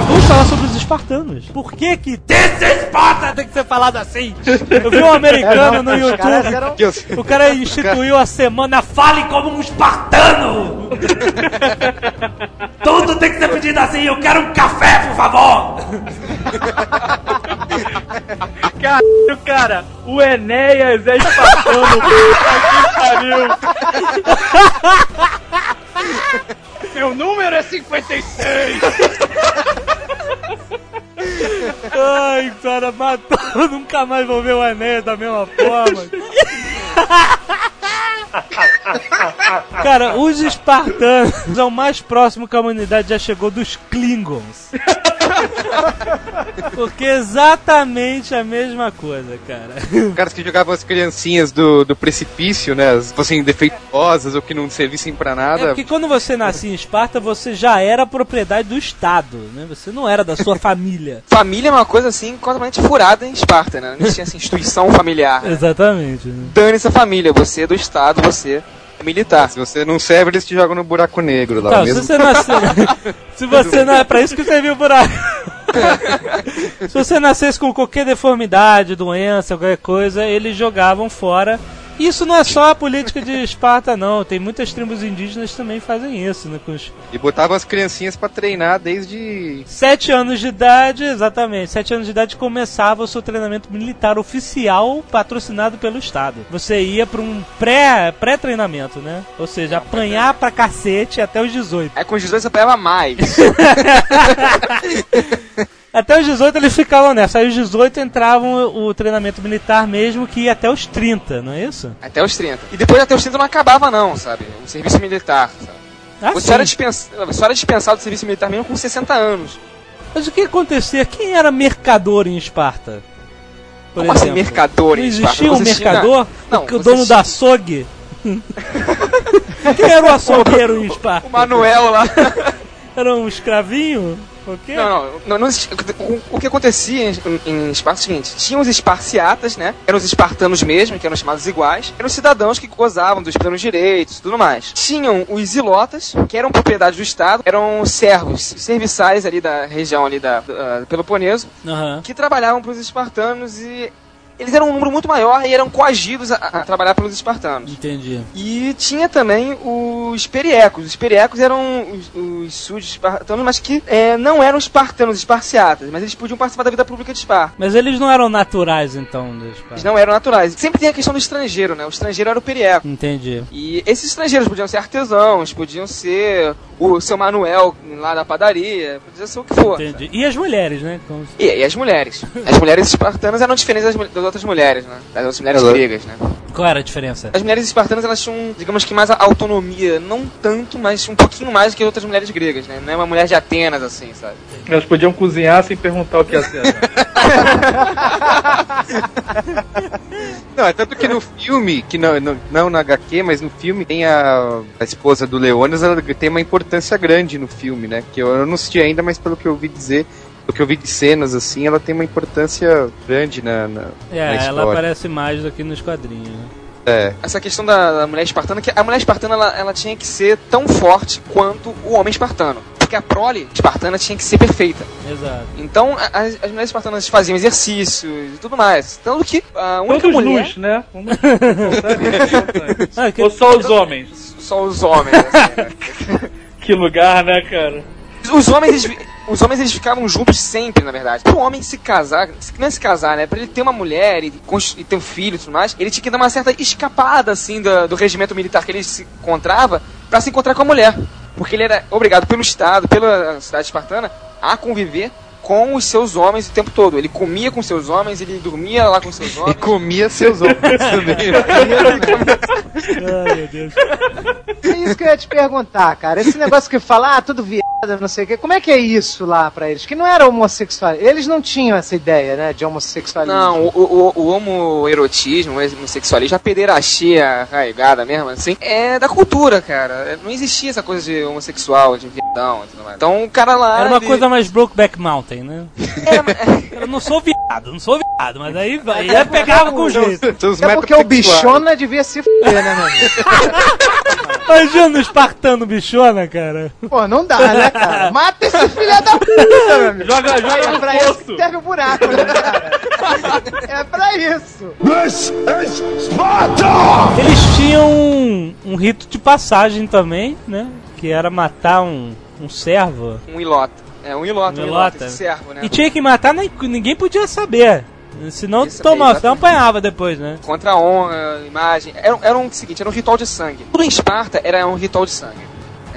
vamos falar sobre os espartanos. Por que que This is Sparta tem que ser falado assim? Eu vi um americano no Os caras YouTube. eram O cara instituiu a semana Fale como um espartano! Tem que ser pedido assim, eu quero um café, por favor! Caralho, cara, o Enéas é espartano. Puta que pariu. Meu número é 56. Ai, cara, matou, nunca mais vou ver o Enéas da mesma forma. Cara, os espartanos são o mais próximo que a humanidade já chegou dos Klingons. Porque é exatamente a mesma coisa, cara. Os caras que jogavam as criancinhas do, do precipício, né? As fossem defeituosas ou que não servissem pra É nada. porque quando você nascia em Esparta, você já era propriedade do Estado, né? Você não era da sua família. Família é uma coisa assim completamente furada em Esparta, né? Não existia essa instituição familiar. Né? Exatamente. Né? Dane-se a família, você é do Estado, você é militar. Se você não serve, eles te jogam no buraco negro lá se mesmo. você nascer. se você não. É pra isso que serviu o buraco. se você nascesse com qualquer deformidade, doença, qualquer coisa, eles jogavam fora. Isso não é só a política de Esparta, não. Tem muitas tribos indígenas que também fazem isso, né? Os E botavam as criancinhas pra treinar desde. sete anos de idade, exatamente. Sete anos de idade começava o seu treinamento militar oficial patrocinado pelo Estado. Você ia pra um pré- pré-treinamento, né? Ou seja, apanhar pra cacete até os 18. Aí com os 18 você apanhava mais. Até os 18 eles ficavam nessa. Aí os 18 entravam o, treinamento militar mesmo, que ia até os 30, não é isso? até os 30. E depois até os 30 não acabava não, sabe? O serviço militar, sabe? Ah, Você sim. era, dispens... você era dispensado do serviço militar mesmo com 60 anos. Mas o que acontecia? Quem era mercador em Esparta? Por Como assim exemplo? mercador Não em Esparta? existia um tinha- mercador? Não, o, dono tinha- da açougue? Quem era o açougueiro em Esparta? O Manuel lá. Era um escravinho? O quê? Não, não, não, não o, o que acontecia em, em Esparta é o seguinte: tinha os esparciatas, né? Eram os espartanos mesmo, que eram chamados iguais. Eram os cidadãos que gozavam dos plenos direitos e tudo mais. Tinham os ilotas, que eram propriedade do Estado, eram servos, serviçais ali da região ali da, da Peloponeso, Aham. que trabalhavam para os espartanos e eles eram um número muito maior e eram coagidos a, a trabalhar pelos espartanos. Entendi. E tinha também os periecos. Os periecos eram os, os súditos espartanos, mas que é, não eram espartanos, esparciatas, mas eles podiam participar da vida pública de Esparta. Mas eles não eram naturais, então, dos Eles não eram naturais. Sempre tem a questão do estrangeiro, né? O estrangeiro era o perieco. Entendi. E esses estrangeiros podiam ser artesãos, podiam ser o seu Manuel lá da padaria, podia ser o que for. Entendi. E as mulheres, né? Como- E, e as mulheres. As mulheres espartanas eram diferentes das, das outras mulheres, né? Das outras mulheres gregas, né? Qual era a diferença? As mulheres espartanas, elas tinham, digamos que mais a- autonomia, não tanto, mas um pouquinho mais do que as outras mulheres gregas, né? Não é uma mulher de Atenas, assim, sabe? Elas podiam cozinhar sem perguntar o que ia ser. né? Não, é tanto que no filme, que não, não, não na HQ, mas no filme, tem a, a esposa do Leônidas, ela tem uma importância grande no filme, né? Que eu, eu não assisti ainda, mas pelo que eu ouvi dizer, pelo que eu vi de cenas assim, ela tem uma importância grande na, na, na É, ela história. aparece mais do que nos quadrinhos. Né? É. Essa questão da, da mulher espartana, que a mulher espartana, ela, ela tinha que ser tão forte quanto o homem espartano. Porque a prole espartana tinha que ser perfeita. Exato. Então, a- as, as mulheres espartanas faziam exercícios e tudo mais. Tanto que a única Todos mulher... nus, né? Que- Ou só os homens? Só os homens, assim, né? Que lugar, né, cara? Os homens, eles, os homens eles ficavam juntos sempre, na verdade. Para o homem se casar, não é se casar, né? Para ele ter uma mulher e, e ter um filho e tudo mais, ele tinha que dar uma certa escapada, assim, do, do regimento militar que ele se encontrava para se encontrar com a mulher. Porque ele era obrigado pelo Estado, pela cidade espartana, a conviver com os seus homens o tempo todo. Ele comia com seus homens, ele dormia lá com seus E homens. comia seus homens também. Ai, meu Deus. É isso que eu ia te perguntar, cara. Esse negócio que fala, ah, tudo viado, não sei o quê. Como é que é isso lá pra eles? Que não era homossexual. Eles não tinham essa ideia, né, de homossexualismo. Não, o, o, o homoerotismo, o homossexualismo, a pederastia arraigada mesmo, assim, é da cultura, cara. Não existia essa coisa de homossexual, de viadão e tudo mais. Então o cara lá. Era uma ele- coisa mais Brokeback Mountain, né? É, mas- Eu não sou viado, não sou viado, mas aí, vai- aí pegava com jeito. É porque o bichona devia se fuder, né, meu amigo? Imagina o espartano bichona, cara. Pô, não dá, né, cara? Mata esse filho da puta, meu amigo. Joga, joga É pra isso que serve o buraco, né, cara? É pra isso. This is Sparta! Eles tinham um, um rito de passagem também, né? Que era matar um, um servo. um ilota. É, um ilota, Um um ilota. esse servo, né? E tinha que matar, ninguém podia saber. Senão Isso, tomava, senão apanhava depois, né? Contra a honra, imagem. Era, era um seguinte, era um ritual de sangue. Tudo em Esparta era um ritual de sangue.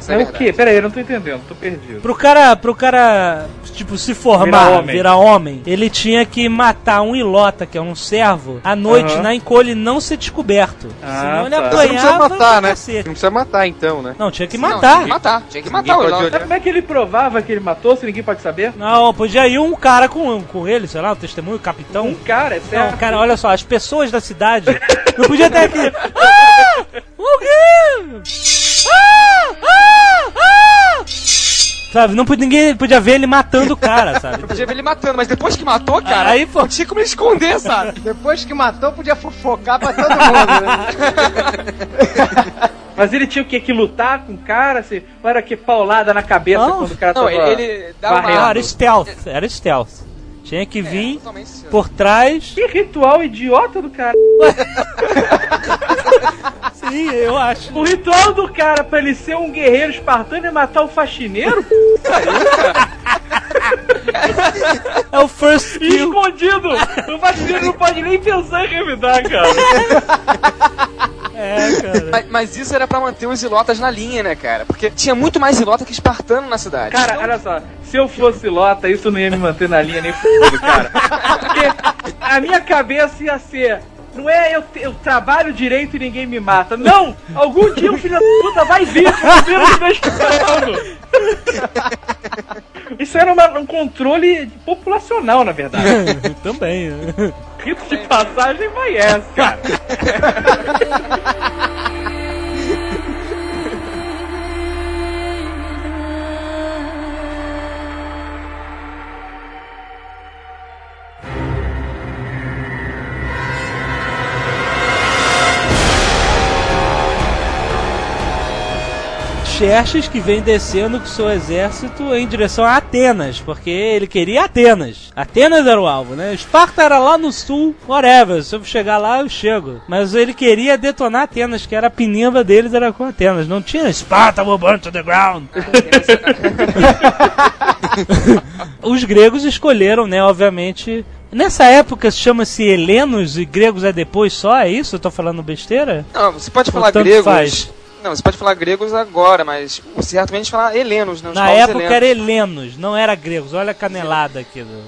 É, É o quê? Pera aí, eu não tô entendendo, tô perdido. Pro cara, pro cara, tipo, se formar, Virar virar homem. homem, ele tinha que matar um ilota, que é um servo, à noite na encolha e não ser descoberto. Ah, Senão ele tá. Você não precisa apanhava matar, né? cacete. Não precisa matar, então, né? Não, tinha que Não, matar. tinha que matar. Tinha que matar o ilota. Como é que ele provava que ele matou, se ninguém pode saber? Não, podia ir um cara com, com ele, sei lá, um testemunho, capitão. Um cara, é certo? Não, cara, olha só, as pessoas da cidade não podia ter aqui. Ah! O quê? Ah! Ah! Sabe, não podia, ninguém podia ver ele matando o cara, sabe? Eu podia ver ele matando, mas depois que matou, cara, Aí, pô. não tinha como esconder, sabe? Depois que matou, podia fofocar pra todo mundo, né? Mas ele tinha o quê? Que lutar com o cara? Assim, ou era que paulada na cabeça Não. quando o cara Não, tava... ele, ele dá varrendo. Não, uma... era stealth, era stealth. Tinha que vir Totalmente isso. por trás. Que ritual idiota do cara. Sim, eu acho. O ritual do cara pra ele ser um guerreiro espartano é matar o faxineiro? É o first E kill. escondido! O faxineiro não pode nem pensar em revidar, cara. É, cara. Mas, mas isso era pra manter os ilotas na linha, né, cara? Porque tinha muito mais ilota que espartano na cidade. Cara, olha só, se eu fosse Lota, isso não ia me manter na linha nem f***, cara. Porque a minha cabeça ia ser. Não é eu, eu trabalho direito e ninguém me mata. Não! Algum dia o filho da puta vai vir com o investigando. Isso era uma- um controle populacional, na verdade. Também. né? Rito de passagem vai essa, cara. Xerxes que vem descendo com seu exército em direção a Atenas, porque ele queria Atenas. Atenas era o alvo, né? Esparta era lá no sul, whatever. Se eu chegar lá, eu chego. Mas ele queria detonar Atenas, que era a pinimba deles, era com Atenas. Não tinha Esparta will burn to the ground. Os gregos escolheram, né, obviamente. Nessa época chama-se helenos e gregos é depois só, é isso? Eu tô falando besteira? Não, você pode falar gregos. faz. Não, você pode falar gregos agora, mas certamente falar helenos, né? Os Na época helenos. era helenos, não era gregos. Olha a canelada aqui. Do...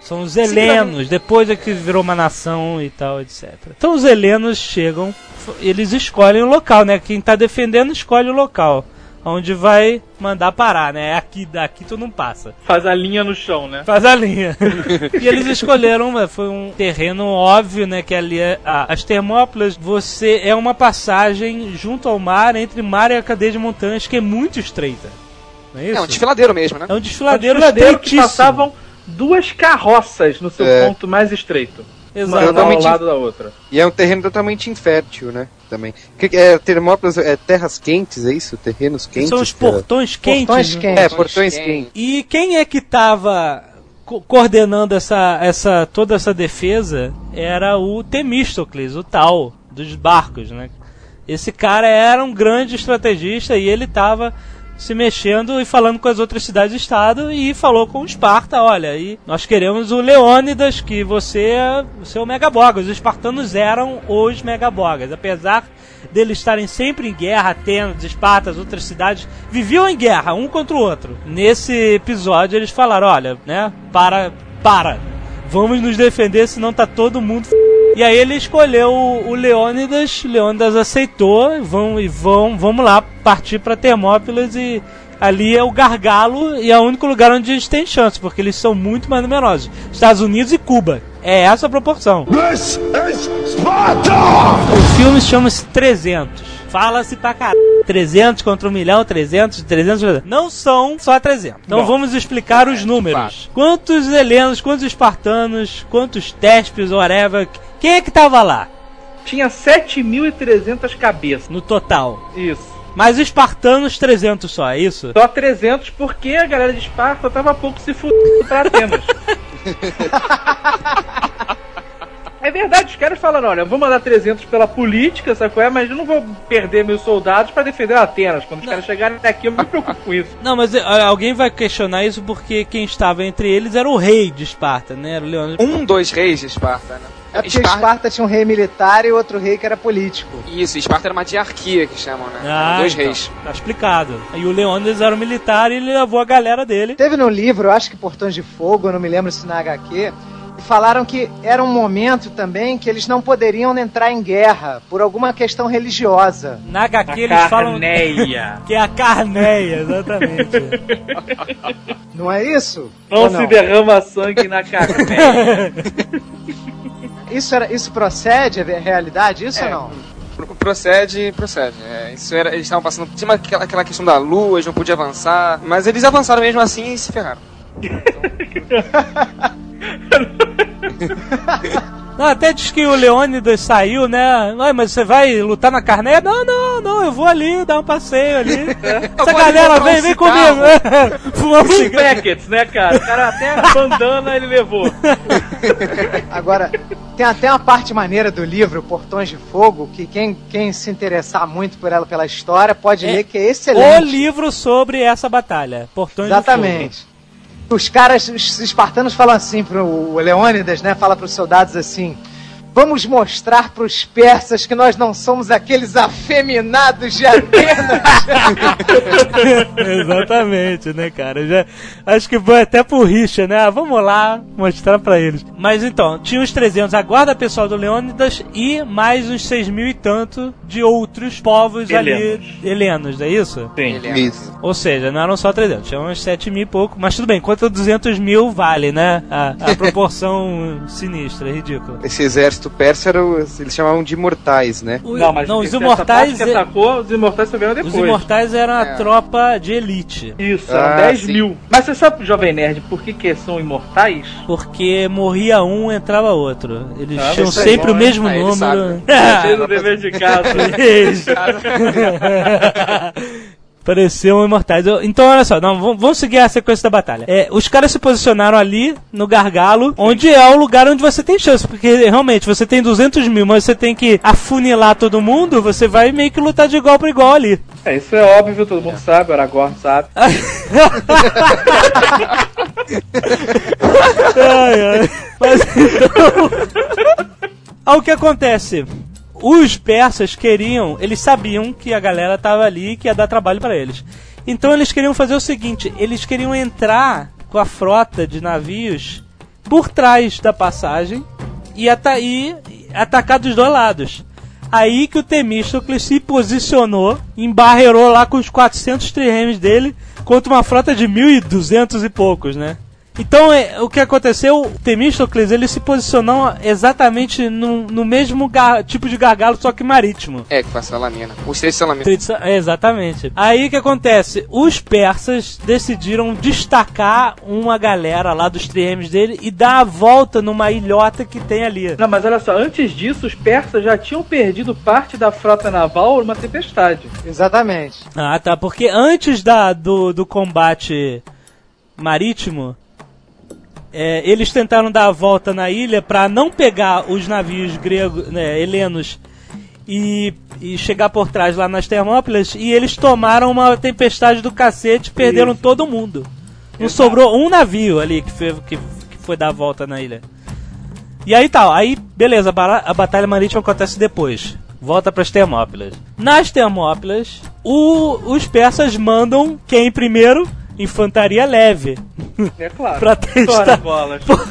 São os helenos, depois é que virou uma nação e tal, etc. Então os helenos chegam, eles escolhem o local, né? Quem tá defendendo escolhe o local. Onde vai mandar parar, né? Aqui, daqui tu não passa. Faz a linha no chão, né? Faz a linha. e eles escolheram, foi um terreno óbvio, né? Que ali é, ah, as Termópilas, você é uma passagem junto ao mar, entre mar e a cadeia de montanhas, que é muito estreita. Não é isso? É um desfiladeiro mesmo, né? É um desfiladeiro, Desfiladeiro que passavam duas carroças no seu É. ponto mais estreito. Uma Exato. ao Totalmente- lado da outra. E é um terreno totalmente infértil, né? Também. Que, que é, Termópilas é terras quentes, é isso? Terrenos quentes? São os portões quentes. Portões né? quentes. É, portões quentes. E quem é que tava co- coordenando essa, essa, toda essa defesa era o Temístocles, o tal, dos barcos, né? Esse cara era um grande estrategista e ele tava se mexendo e falando com as outras cidades-estado e falou com o Esparta, olha, e nós queremos o Leônidas, que você é o seu Megabogas. Os espartanos eram os Megabogas, apesar deles estarem sempre em guerra, Atenas, Esparta, as outras cidades viviam em guerra, um contra o outro. Nesse episódio eles falaram, olha, né, para, para, vamos nos defender, senão tá todo mundo f... E aí ele escolheu o, Leônidas, Leônidas aceitou, vão e vão, vamos lá partir para Termópilas e ali é o gargalo e é o único lugar onde eles têm chance, porque eles são muito mais numerosos. Estados Unidos e Cuba. É essa a proporção. This is Sparta! O filme chama-se 300. Fala-se pra caralho. 300 contra 1 milhão, 300, 300. Não são só 300. Então Bom, vamos explicar os números. Quantos helenos, quantos espartanos, quantos tespes, whatever. Quem é que tava lá Tinha 7.300 cabeças. no total? Isso. Mas espartanos 300 só, é isso? Só 300 porque a galera de Esparta tava pouco se fudendo pra Atenas. É verdade, os caras falaram, olha, eu vou mandar 300 pela política, sabe qual é? Mas eu não vou perder meus soldados pra defender Atenas. Quando os caras chegarem aqui, eu me preocupo com isso. Não, mas alguém vai questionar isso porque quem estava entre eles era o rei de Esparta, né? Era o Leônidas. Um dos reis de Esparta, né? É porque Esparta... tinha um rei militar e outro rei que era político. Isso, Esparta era uma diarquia que chamam, né? Ah, Dois então, reis. Tá explicado. E o Leônidas era um militar e ele levou a galera dele. Teve no livro, eu acho que Portões de Fogo, eu não me lembro se na HQ, e falaram que era um momento também que eles não poderiam entrar em guerra por alguma questão religiosa. Na HQ A eles falam carneia. que é a carneia, exatamente. Não é isso? Não, Ou se derrama sangue na carneia. Isso, era, isso procede? É realidade? Isso É. ou não? Pro- Procede, procede. É, isso era, eles estavam passando por cima daquela aquela questão da lua, eles não podiam avançar. Mas eles avançaram mesmo assim e se ferraram. Não, até diz que o Leônidas saiu, né? Ai, mas você vai lutar na carneia? Não, não, não, eu vou ali dar um passeio ali. Essa vou galera, vem, comprar vem um comigo. Fumamos Os cigarro. packets, né, cara? O cara até a bandana ele levou. Agora, tem até uma parte maneira do livro, Portões de Fogo, que quem, quem se interessar muito por ela, pela história, pode É ler, que é O excelente. livro sobre essa batalha. Portões de Exatamente. Os caras, os espartanos falam assim pro Leônidas, né? Fala pros soldados assim: Vamos mostrar pros persas que nós não somos aqueles afeminados de Atenas. Exatamente, né, cara? Já, acho que foi até por rixa, né? Ah, vamos lá mostrar pra eles. Mas então, tinha os 300, a guarda pessoal do Leônidas e mais uns 6 mil e tanto de outros povos Helenos. ali, helenos, é isso? Sim. Isso. Ou seja, não eram só 300, tinha uns 7 mil e pouco. Mas tudo bem, contra 200 mil vale, né? A, a proporção sinistra, ridícula. Esse exército persa era o- eles chamavam de imortais, né? O- Não, mas não, os imortais. que atacou, os imortais só vieram Os depois. imortais eram a É. tropa de elite. Isso, Ah, eram 10 sim. mil. Mas você sabe, Jovem Nerd, por que, que são imortais? Porque morria um, entrava outro. Eles Ah, tinham sempre o bom, mesmo Ah, ele número. Cheio do dever de casa. Pareciam imortais. Eu- Então, olha só, não, vamos seguir a sequência da batalha. É, os caras se posicionaram ali, no gargalo, onde é o lugar onde você tem chance. Porque, realmente, você tem 200 mil, mas você tem que afunilar todo mundo, você vai meio que lutar de igual para igual ali. É, isso é óbvio, todo mundo sabe, o Aragorn sabe. ai, ai. Mas então. Aí o que acontece? Os persas queriam, eles sabiam que a galera tava ali e que ia dar trabalho pra eles. Então eles queriam fazer o seguinte: eles queriam entrar com a frota de navios por trás da passagem e, ata e atacar dos dois lados. Aí que o Temístocles se posicionou, embarreirou lá com os 400 triremes dele contra uma frota de 1.200 e poucos, né? Então, é, o que aconteceu, o Temístocles, ele se posicionou exatamente no, no mesmo gar- tipo de gargalo, só que marítimo. É, que passa a lamina. Os três são lamina. Tritsa- é, Exatamente. Aí o que acontece? Os persas decidiram destacar uma galera lá dos triremes dele e dar a volta numa ilhota que tem ali. Não, mas olha só, antes disso, os persas já tinham perdido parte da frota naval numa tempestade. Exatamente. Ah, tá. Porque antes da, do, do combate marítimo, é, eles tentaram dar a volta na ilha para não pegar os navios gregos, né, helenos, e, e chegar por trás lá nas Termópilas. E eles tomaram uma tempestade do cacete, perderam todo mundo. Não sobrou um navio ali que foi, que, que foi dar a volta na ilha. E aí tal, aí beleza, a batalha marítima acontece depois. Volta para as Termópilas. Nas Termópilas, o- os persas mandam quem primeiro? Infantaria leve. É claro. pra Tora testar. bolas. Porra.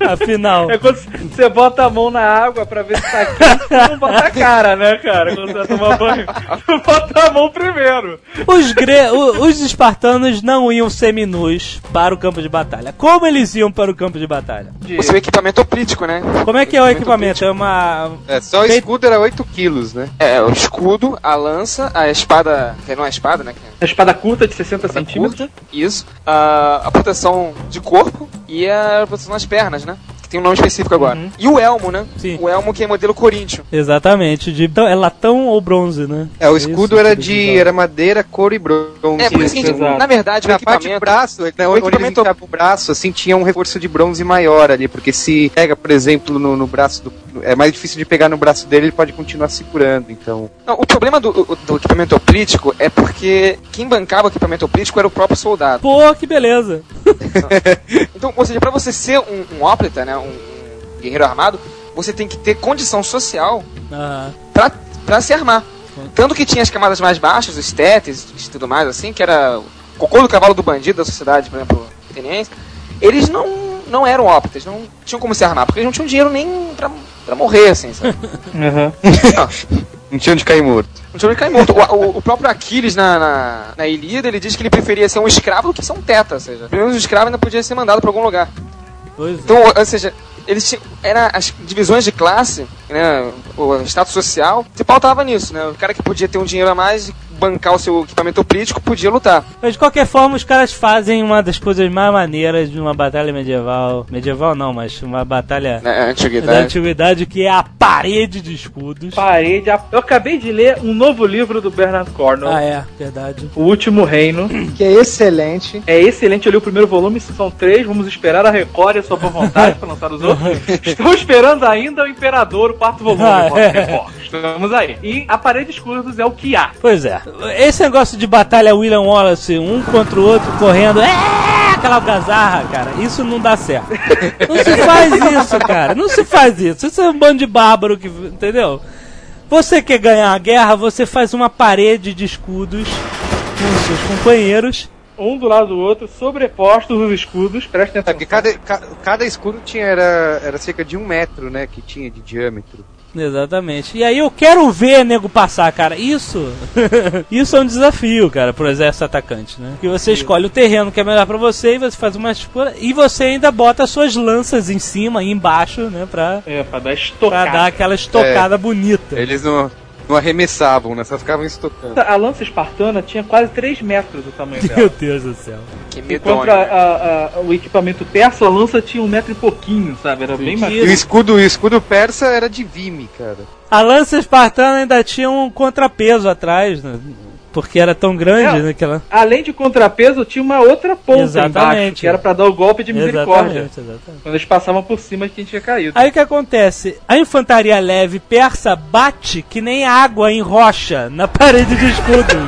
Afinal. É quando você bota a mão na água pra ver se tá quente, você não bota a cara, né, cara? Quando você vai tomar banho, você bota a mão primeiro. Os, gre... os espartanos não iam seminus para o campo de batalha. Como eles iam para o campo de batalha? O seu equipamento oplítico, né? Como é que é o equipamento? É uma. É, só o escudo era 8 quilos, né? É, o escudo, a lança, a espada. Não é espada, né? É A espada curta de 60 espada centímetros. curta, isso. A, a proteção de corpo e a proteção nas pernas, né? Tem um nome específico agora. E o elmo, né? Sim. O elmo que é modelo Corinthians. Exatamente. De... então, É latão ou bronze, né? É, o Isso, escudo era que eles de era madeira, couro e bronze. É, porque assim, na verdade, o Na parte do equipamento. braço, né, o equipamento- o braço, assim, tinha um reforço de bronze maior ali, porque se pega, por exemplo, no, no braço do... É mais difícil de pegar no braço dele, ele pode continuar segurando, então... Não, o problema do, o- do equipamento oplítico é porque quem bancava o equipamento oplítico era o próprio soldado. Pô, que beleza. Então, ou seja, pra você ser um, um óplita, né? Um, um guerreiro armado, você tem que ter condição social Aham. pra, pra se armar. Tanto que tinha as camadas mais baixas, os tetes e tudo mais, assim, que era o cocô do cavalo do bandido da sociedade, por exemplo, ateniense, eles não, não eram óptas, não tinham como se armar, porque eles não tinham dinheiro nem pra, pra morrer, assim, sabe? Uhum. Não tinha onde cair morto. Não tinha onde cair morto. O, o- o próprio Aquiles na, na, na Ilíada, ele diz que ele preferia ser um escravo do que ser um teta, ou seja, pelo menos o escravo ainda podia ser mandado pra algum lugar. Pois é. Então, ou seja, eles tinham, era as divisões de classe, né, o status social, se pautava nisso, né? O cara que podia ter um dinheiro a mais e bancar o seu equipamento político podia lutar. Mas de qualquer forma, os caras fazem uma das coisas mais maneiras de uma batalha medieval. Medieval não, mas uma batalha Na da antiguidade. antiguidade que é a parede de escudos. Parede. a- Eu acabei de ler um novo livro do Bernard Cornwell, Ah, é, verdade. O Último Reino. Que é excelente. É excelente, eu li o primeiro volume, são três, vamos esperar a Record e a sua boa vontade para lançar os outros. Estou esperando ainda o Imperador, o quarto volume, Ah, é. Estamos aí. E a Parede de Escudos é o que há. Pois é. Esse negócio de batalha William Wallace, um contra o outro correndo, é aquela algazarra, cara, isso não dá certo. Não se faz isso, cara. Não se faz isso. Isso é um bando de bárbaro que, entendeu? Você quer ganhar a guerra, você faz uma parede de escudos com seus companheiros. Um do lado do outro, sobrepostos os escudos, presta É, atenção. porque cada, ca- cada escudo tinha, era, era cerca de um metro, né, que tinha de diâmetro. Exatamente. E aí eu quero ver nego passar, cara. Isso. isso é um desafio, cara, pro exército atacante, né? Que você escolhe o terreno que é melhor pra você e você faz uma escolha e você ainda bota as suas lanças em cima e embaixo, né, pra, É, pra dar pra estocada. dar aquela estocada bonita. Eles não, não arremessavam, né, só ficavam estocando. A lança espartana tinha quase 3 metros o tamanho Meu dela. Deus do céu. Que Enquanto a- a- a- o equipamento persa, a lança tinha um metro e pouquinho, sabe? Era bem mais. E o escudo, o escudo persa era de vime, cara. A lança espartana ainda tinha um contrapeso atrás, né? Porque era tão grande, É. né? Que ela... Além de contrapeso, tinha uma outra ponta Exatamente. embaixo, que era pra dar o golpe de misericórdia. Exatamente, exatamente. Quando eles passavam por cima de quem tinha caído. Aí o que acontece? A infantaria leve persa bate que nem água em rocha na parede de escudo.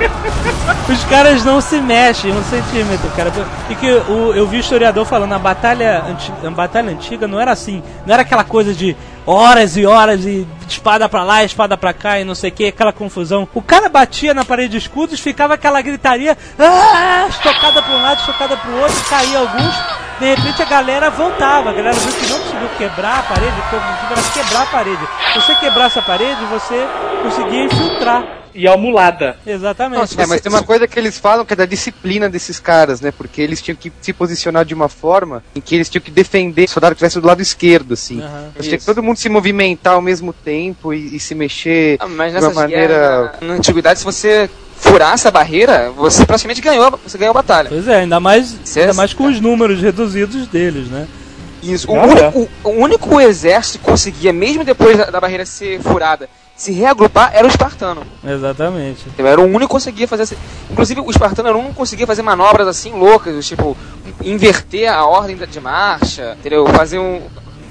Os caras não se mexem um centímetro, cara. E que o, eu vi o historiador falando, a batalha, anti, a batalha antiga não era assim. Não era aquela coisa de horas e horas e espada pra lá, espada pra cá e não sei o que, aquela confusão. O cara batia na parede de escudos, ficava aquela gritaria, ah, estocada pra um lado, estocada pro outro, caía alguns. De repente a galera voltava, a galera viu que não conseguiu quebrar a parede, porque o objetivo era quebrar a parede. Se você quebrasse a parede, você conseguia infiltrar. E a mulada. Exatamente. É, mas tem uma coisa que eles falam que é da disciplina desses caras, né? Porque eles tinham que se posicionar de uma forma em que eles tinham que defender o soldado que estivesse do lado esquerdo, assim. Aham. Eles tinham que todo mundo se movimentar ao mesmo tempo e, e se mexer Ah, de uma maneira. na, antiguidade, se você furasse a barreira, você praticamente ganhou, você ganhou a batalha. Pois é, ainda mais, Isso é- ainda mais com os números reduzidos deles, né? Isso. O, único, o único exército que conseguia, mesmo depois da, da barreira ser furada, se reagrupar era o espartano. Exatamente. Era o único que conseguia fazer. Inclusive, o espartano era o único que conseguia fazer manobras assim loucas, tipo, inverter a ordem de marcha, entendeu? Fazer um,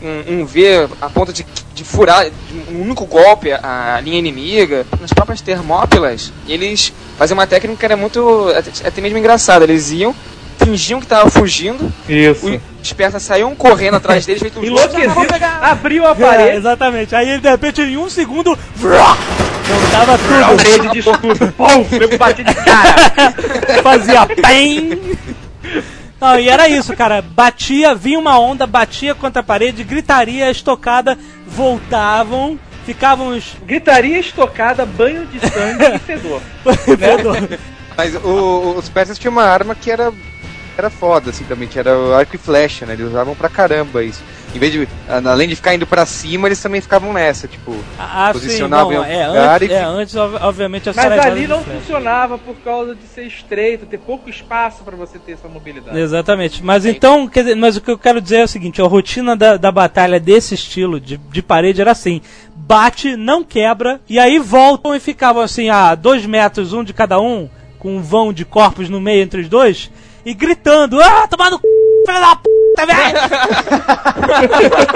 um, um V a ponto de, de furar de um único golpe a, a linha inimiga. Nas próprias Termópilas, eles faziam uma técnica que era muito. até mesmo engraçada. Eles iam, fingiam que estavam fugindo, Isso. os persas saíam correndo atrás deles, feito. "Ah, Enlouquecido, vamos pegar!" abriu a É, parede. exatamente. Aí de repente em um segundo. vrá, Montava tudo. Rede de escudo. Pum! Eu bati de cara. Fazia PEM! Não, e era isso, cara. Batia, vinha uma onda, batia contra a parede, gritaria, estocada, voltavam, ficavam os. Gritaria estocada, banho de sangue e fedor. Mas o- os persas tinham uma arma que era, era foda, assim, também, que era o arco e flecha, né? Eles usavam pra caramba isso. Em vez de, além de ficar indo pra cima, eles também ficavam nessa, tipo, Ah, sim, Posicionavam não, em é, lugar antes, e- é, antes, ob- obviamente, a Mas ali não funcionava por causa de ser estreito, ter pouco espaço pra você ter essa mobilidade. Exatamente. Mas então, quer dizer, mas o que eu quero dizer é o seguinte, a rotina da, da batalha desse estilo de, de parede era assim. Bate, não quebra, e aí voltam e ficavam assim, a dois metros, um de cada um, com um vão de corpos no meio entre os dois, e gritando, ah, tomando c... filho da puta, velho!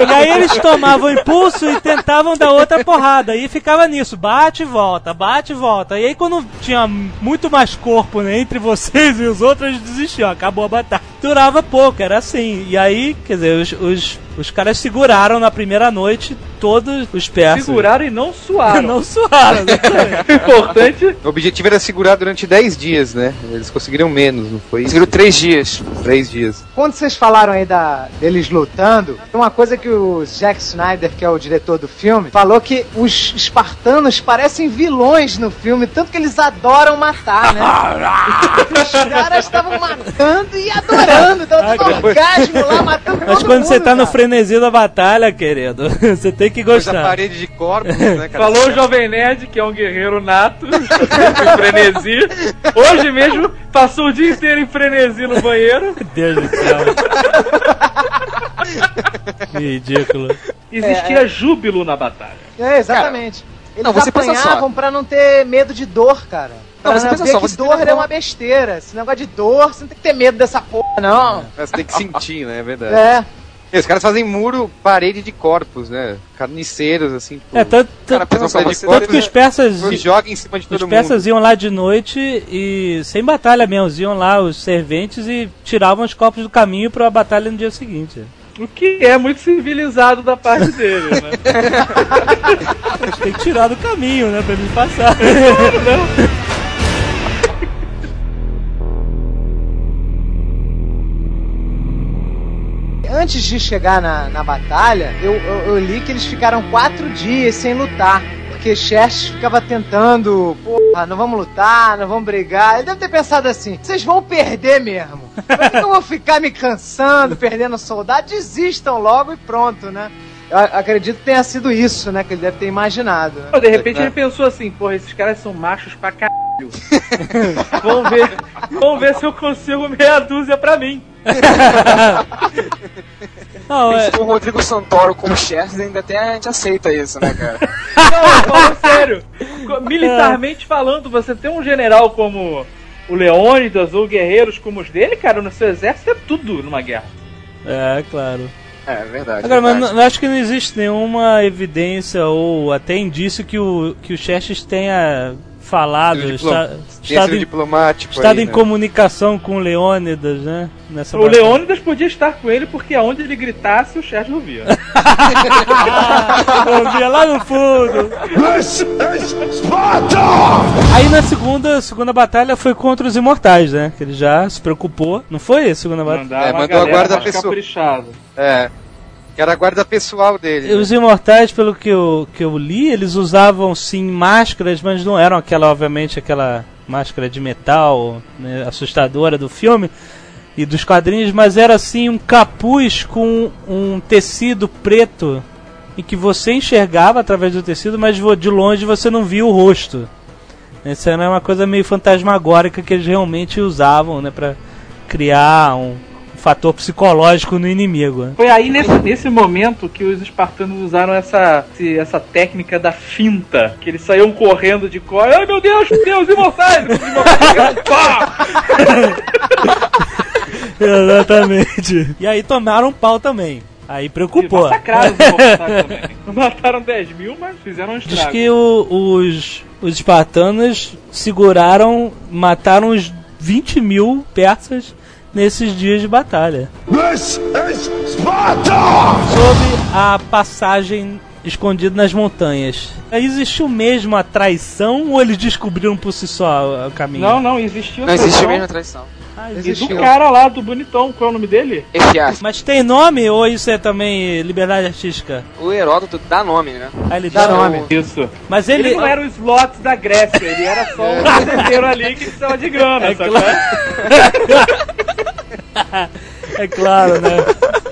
e aí eles tomavam impulso e tentavam dar outra porrada, e ficava nisso, bate e volta, bate e volta. E aí quando tinha muito mais corpo né, entre vocês e os outros, eles desistiam, acabou a batalha. Durava pouco, era assim. E aí, quer dizer, os, os, os caras seguraram na primeira noite todos os persas. Seguraram e não suaram. Não suaram, exatamente. Importante o objetivo era segurar durante 10 dias, né? Eles conseguiram menos, não foi? Conseguiram três dias. 3 dias. Quando vocês falaram aí da, deles lutando, tem uma coisa que o Jack Snyder, que é o diretor do filme, falou que os espartanos parecem vilões no filme, tanto que eles adoram matar, né? os caras estavam matando e adorando, estavam orgasmo lá, matando Mas todo quando você mundo, tá no cara. Frenesi da batalha, querido, você tem que Depois a gostar. parede de corpos, né, cara? Falou o Jovem Nerd, que é um guerreiro nato, em frenesi. Hoje mesmo passou o dia inteiro em frenesi no banheiro. Deus do céu. que ridículo. Existia júbilo na batalha. É, exatamente. Eles não, você pensa só. apanhavam pra não ter medo de dor, cara. Não, Pra você pensa só, que você dor é uma besteira. Esse negócio de dor, você não tem que ter medo dessa porra, não. Você tem que sentir, né? É verdade. É. E os caras fazem muro, parede de corpos, né? Carniceiros, assim. pô. É, tanto, Cara, tanto, tanto tanto que os persas. Se joga em cima de todo Os mundo. persas iam lá de noite e sem batalha mesmo, iam lá os serventes e tiravam os corpos do caminho para a batalha no dia seguinte. O que é muito civilizado da parte dele, né? Tem que tirar do caminho, né, pra eles passar. Antes de chegar na, na batalha, eu, eu, eu li que eles ficaram quatro dias sem lutar. Porque Xerxes ficava tentando, porra, não vamos lutar, não vamos brigar. Ele deve ter pensado assim: vocês vão perder mesmo. Por que eu vou ficar me cansando, perdendo soldado? Desistam logo e pronto, né? Eu acredito que tenha sido isso, né? Que ele deve ter imaginado. né? Pô, De repente ele pensou assim, porra, esses caras são machos pra caralho. vamos ver, vamos ver se eu consigo meia dúzia pra mim. Não, é, Com o Rodrigo Santoro como chefe, ainda até a gente aceita isso, né, cara? Não, falando sério. Militarmente falando, você tem um general como o Leônidas ou guerreiros como os dele, cara, no seu exército é tudo numa guerra. é, claro. É, verdade. Agora, mas verdade. não- eu acho que não existe nenhuma evidência ou até indício que o, que o Xerxes tenha falado, está, estado, em, diplomático estado aí, em né? comunicação com o Leônidas, né? Nessa O batalha. Leônidas podia estar com ele porque aonde ele gritasse o Xerxes ouvia. Eu via lá no fundo. Aí na segunda, segunda batalha foi contra os imortais, né? Que ele já se preocupou. Não foi a segunda batalha? Mandava É, a mandou a guarda pessoa-. É. Que era a guarda pessoal dele. Os imortais, pelo que eu, que eu li, eles usavam sim máscaras, mas não eram aquela, obviamente, aquela máscara de metal né, assustadora do filme e dos quadrinhos, mas era assim um capuz com um tecido preto em que você enxergava através do tecido, mas de longe você não via o rosto. Essa era uma coisa meio fantasmagórica que eles realmente usavam, né, para criar um, fator psicológico no inimigo. né? Foi aí nesse, nesse momento que os espartanos usaram essa, essa técnica da finta. Que eles saíam correndo de cor. Ai meu Deus, Deus, imortais! Exatamente. E aí tomaram um pau também. Aí preocupou. massacraram os mataram 10 mil, mas fizeram um Diz estrago. que o- os, os espartanos seguraram, mataram uns 20 mil persas nesses dias de batalha. This is Sparta! Sobre a passagem escondido nas montanhas. Existiu mesmo a traição ou eles descobriram por si só o caminho? Não, não, existiu Não existe mesmo a traição. Ah, E existe. do cara lá, do bonitão, qual é o nome dele? F.A. Mas tem nome ou isso é também liberdade artística? O Heródoto dá nome, né? Ah, ele Dá dá nome. Isso. Mas Ele, ele. não era o slot da Grécia, ele era só um fazendeiro ali que precisava de grana, É sabe? É claro, né?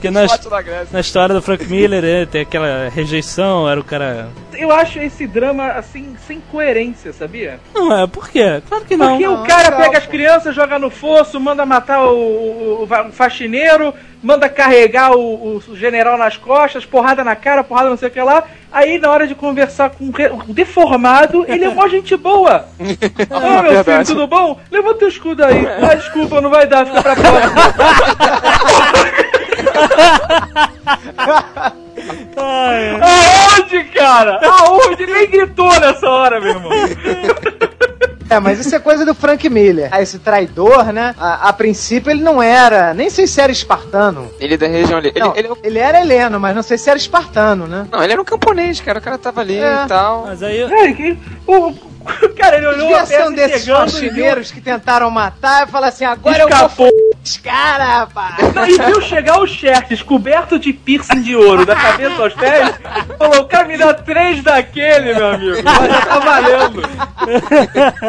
Porque na, na história do Frank Miller, né, tem aquela rejeição, era o cara. Eu acho esse drama, assim, sem coerência, sabia? Não é, por quê? Claro que não. Porque o cara pega as crianças, joga no fosso, manda matar o, o- o o faxineiro, manda carregar o, o general nas costas, porrada na cara, porrada não sei o que lá. Aí, na hora de conversar com o o deformado, ele é mó gente boa. Ah, meu filho, Verdade. tudo bom? Levanta teu escudo aí. Ah, desculpa, não vai dar, fica pra próxima. Ai, Aonde, cara? Aonde? Ele nem gritou nessa hora, meu irmão. É, mas isso é coisa do Frank Miller. Ah, Esse traidor, né? A, a princípio ele não era, nem sei se era espartano. Ele é da região ali. Ele, não, ele, ele era heleno, mas não sei se era espartano, né? não, ele era um camponês, cara. O cara tava ali É. e tal. mas aí. Cara, que, o, cara, ele olhou Devia a peça um desses faxineiros que tentaram matar e falar assim, agora eu vou escapou. Os caras, rapaz. Não, e viu chegar o Xerxes coberto de piercing de ouro, da cabeça aos pés, falou, cara, me dá três daquele, meu amigo, mas já tá valendo.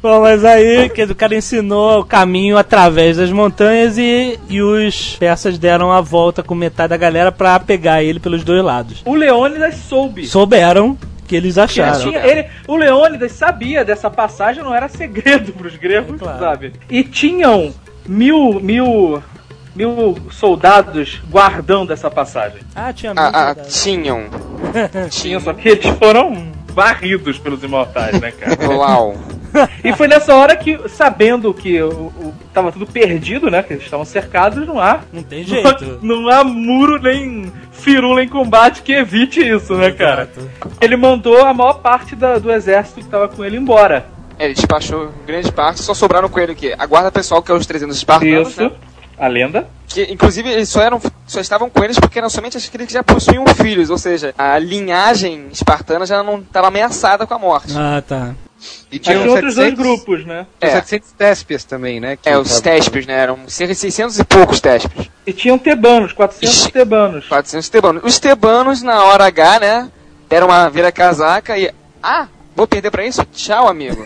Bom, mas aí que o cara ensinou o caminho através das montanhas e, e os persas deram a volta com metade da galera pra pegar ele pelos dois lados. O Leônidas soube. Souberam que eles Que acharam. tinha- ele, o Leônidas sabia dessa passagem, não era segredo pros gregos, É claro. sabe? E tinham mil, mil, mil soldados guardando essa passagem. Ah, tinha muito. Ah, ah, tinham. Tinha, só que eles foram varridos pelos imortais, né, cara? Uau. E foi nessa hora que, sabendo que o, o- tava tudo perdido, né? Que eles estavam cercados, não há. Não tem Não, jeito. não há muro nem firula em combate que evite isso, né, cara? Exato. Ele mandou a maior parte da- do exército que tava com ele embora. É, Ele despachou grande parte, só sobraram com ele o quê? A guarda pessoal, que é os 300 espartanos, Isso. né? A lenda. Que, inclusive, eles só, eram, só estavam com eles porque eram somente aqueles que já possuíam filhos, ou seja, a linhagem espartana já não estava ameaçada com a morte. Ah, tá. E tinha outros dois 700 grupos, né? É. 700 téspias também, né? que É, os tava- téspios, né? Eram cerca de 600 e poucos téspios. E tinham tebanos, 400 Ixi. tebanos. 400 tebanos. Os tebanos, na hora H, né? Deram uma vira-casaca e. Ah, vou perder pra isso? Tchau, amigo.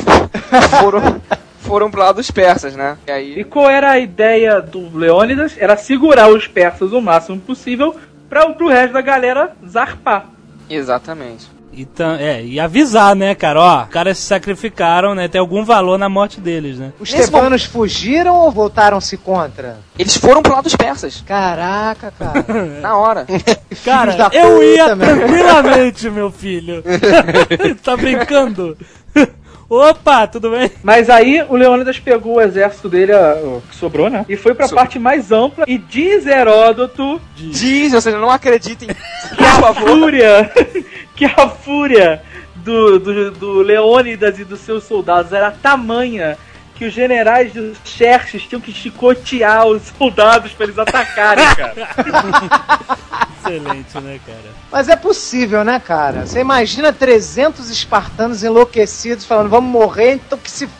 foram, foram pro lado dos persas, né? E E aí. qual era a ideia do Leônidas? Era segurar os persas o máximo possível para o resto da galera zarpar. Exatamente. Então, é, e avisar, né, cara? Ó, os caras se sacrificaram, né? Tem algum valor na morte deles, né? Os tebanos fugiram ou voltaram-se contra? Eles foram pro lado dos persas. Caraca, cara. Na hora. Cara, da eu puta, ia meu. tranquilamente, meu filho. tá brincando? Opa, tudo bem? Mas aí o Leônidas pegou o exército dele, o que sobrou, né? E foi pra So- parte mais ampla. E diz Heródoto Diz, ou seja, não acreditem. que a fúria, que a fúria do, do, do Leônidas e dos seus soldados era tamanha que os generais dos Xerxes tinham que chicotear os soldados pra eles atacarem, cara. Excelente, né, cara? Mas é possível, né, cara? Você imagina 300 espartanos enlouquecidos falando, vamos morrer, então que se f...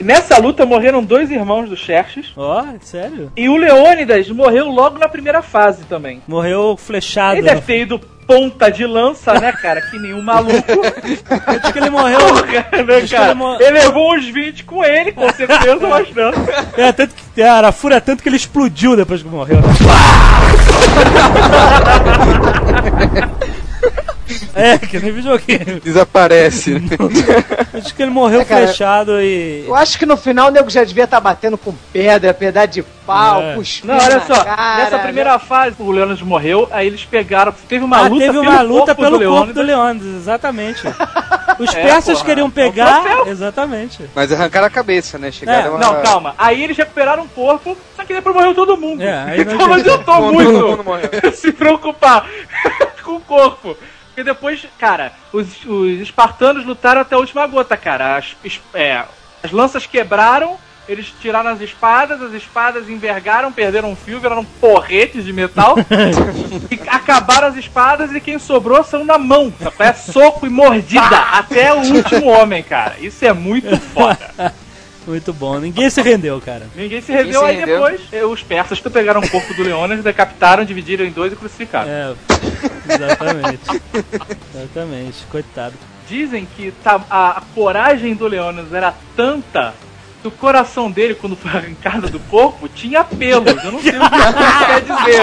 E nessa luta morreram dois irmãos dos Xerxes. Ó, sério? E o Leônidas morreu logo na primeira fase também. Morreu flechado. Ele deve ter ido ponta de lança, né, cara? Que nem um maluco. Acho que ele morreu. Porra, né, cara? ele mo- Ele levou uns 20 com ele, com certeza, mas não. É, tanto que, era, a fúria é tanto que ele explodiu depois que morreu. né? É, que nem videogame. Desaparece. né? Acho que ele morreu É, cara, flechado e. Eu acho que no final o nego já devia estar batendo com pedra, pedaço de pau, É. cuspindo Não, olha só, cara, nessa primeira fase o Leônidas morreu, aí eles pegaram, teve uma Ah, luta teve pelo uma luta corpo pelo do corpo Leônidas. do Leônidas, exatamente. Os É, persas porra, queriam é pegar. exatamente. Mas arrancaram a cabeça, né? Chegaram É, a... Não, calma. Aí eles recuperaram o corpo, só que depois morreu todo mundo. É, então não adiantou Todo muito se preocupar com o corpo. Porque depois, cara, os, os espartanos lutaram até a última gota, cara. As, é, as lanças quebraram, Eles tiraram as espadas, as espadas envergaram, perderam fio, viraram porretes de metal. e acabaram as espadas e quem sobrou são na mão. É soco e mordida até o último homem, cara. Isso é muito foda. Muito bom. Ninguém se rendeu, cara. Ninguém se rendeu, se aí rendeu. depois eh, os persas pegaram o corpo do Leônidas, decapitaram, dividiram em dois e crucificaram. É, exatamente. exatamente. Coitado. Dizem que tá- a, a coragem do Leônidas era tanta que o coração dele, quando foi arrancado do corpo, tinha pelos. Eu não sei o que isso quer dizer.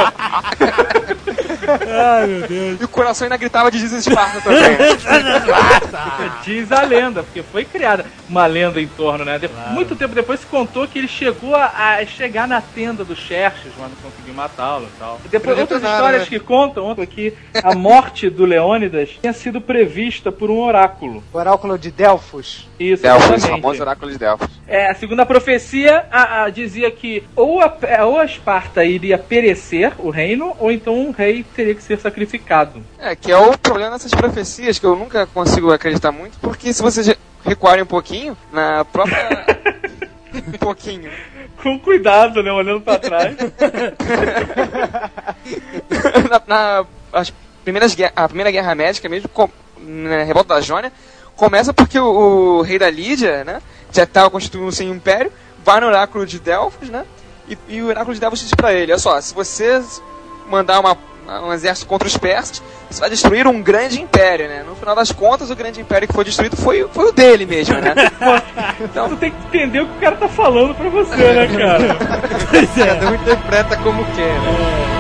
Ai, meu Deus. E o coração ainda gritava de Jesus Esparta também. Diz a lenda, porque foi criada uma lenda em torno, né? De- Muito tempo depois se contou que ele chegou a, a chegar na tenda do Xerxes, mas não conseguiu matá-lo e tal. Depois outras nada, histórias né? que contam que a morte do Leônidas tinha sido prevista por um oráculo. O oráculo de Delfos. Isso, Delfos, o famoso oráculo de Delfos. É, segundo a profecia, a- a- dizia que ou a, ou a Esparta iria perecer, o reino, ou então um rei teria que ser sacrificado. É, que é o problema dessas profecias, que eu nunca consigo acreditar muito, porque se vocês recuarem um pouquinho, na própria. um pouquinho. Com cuidado, né? Olhando pra trás. na, na- as primeiras a primeira guerra médica mesmo, com, na revolta da Jônia, começa porque o, o rei da Lídia, né, já estava constituindo seu império, vai no oráculo de Delfos, né, e, e o oráculo de Delfos diz pra ele, olha só, se você mandar uma, um exército contra os persas, você vai destruir um grande império, né, no final das contas, o grande império que foi destruído foi, foi o dele mesmo, né. Então tu tem que entender o que o cara tá falando pra você, né, cara? Cada um interpreta como quer, né?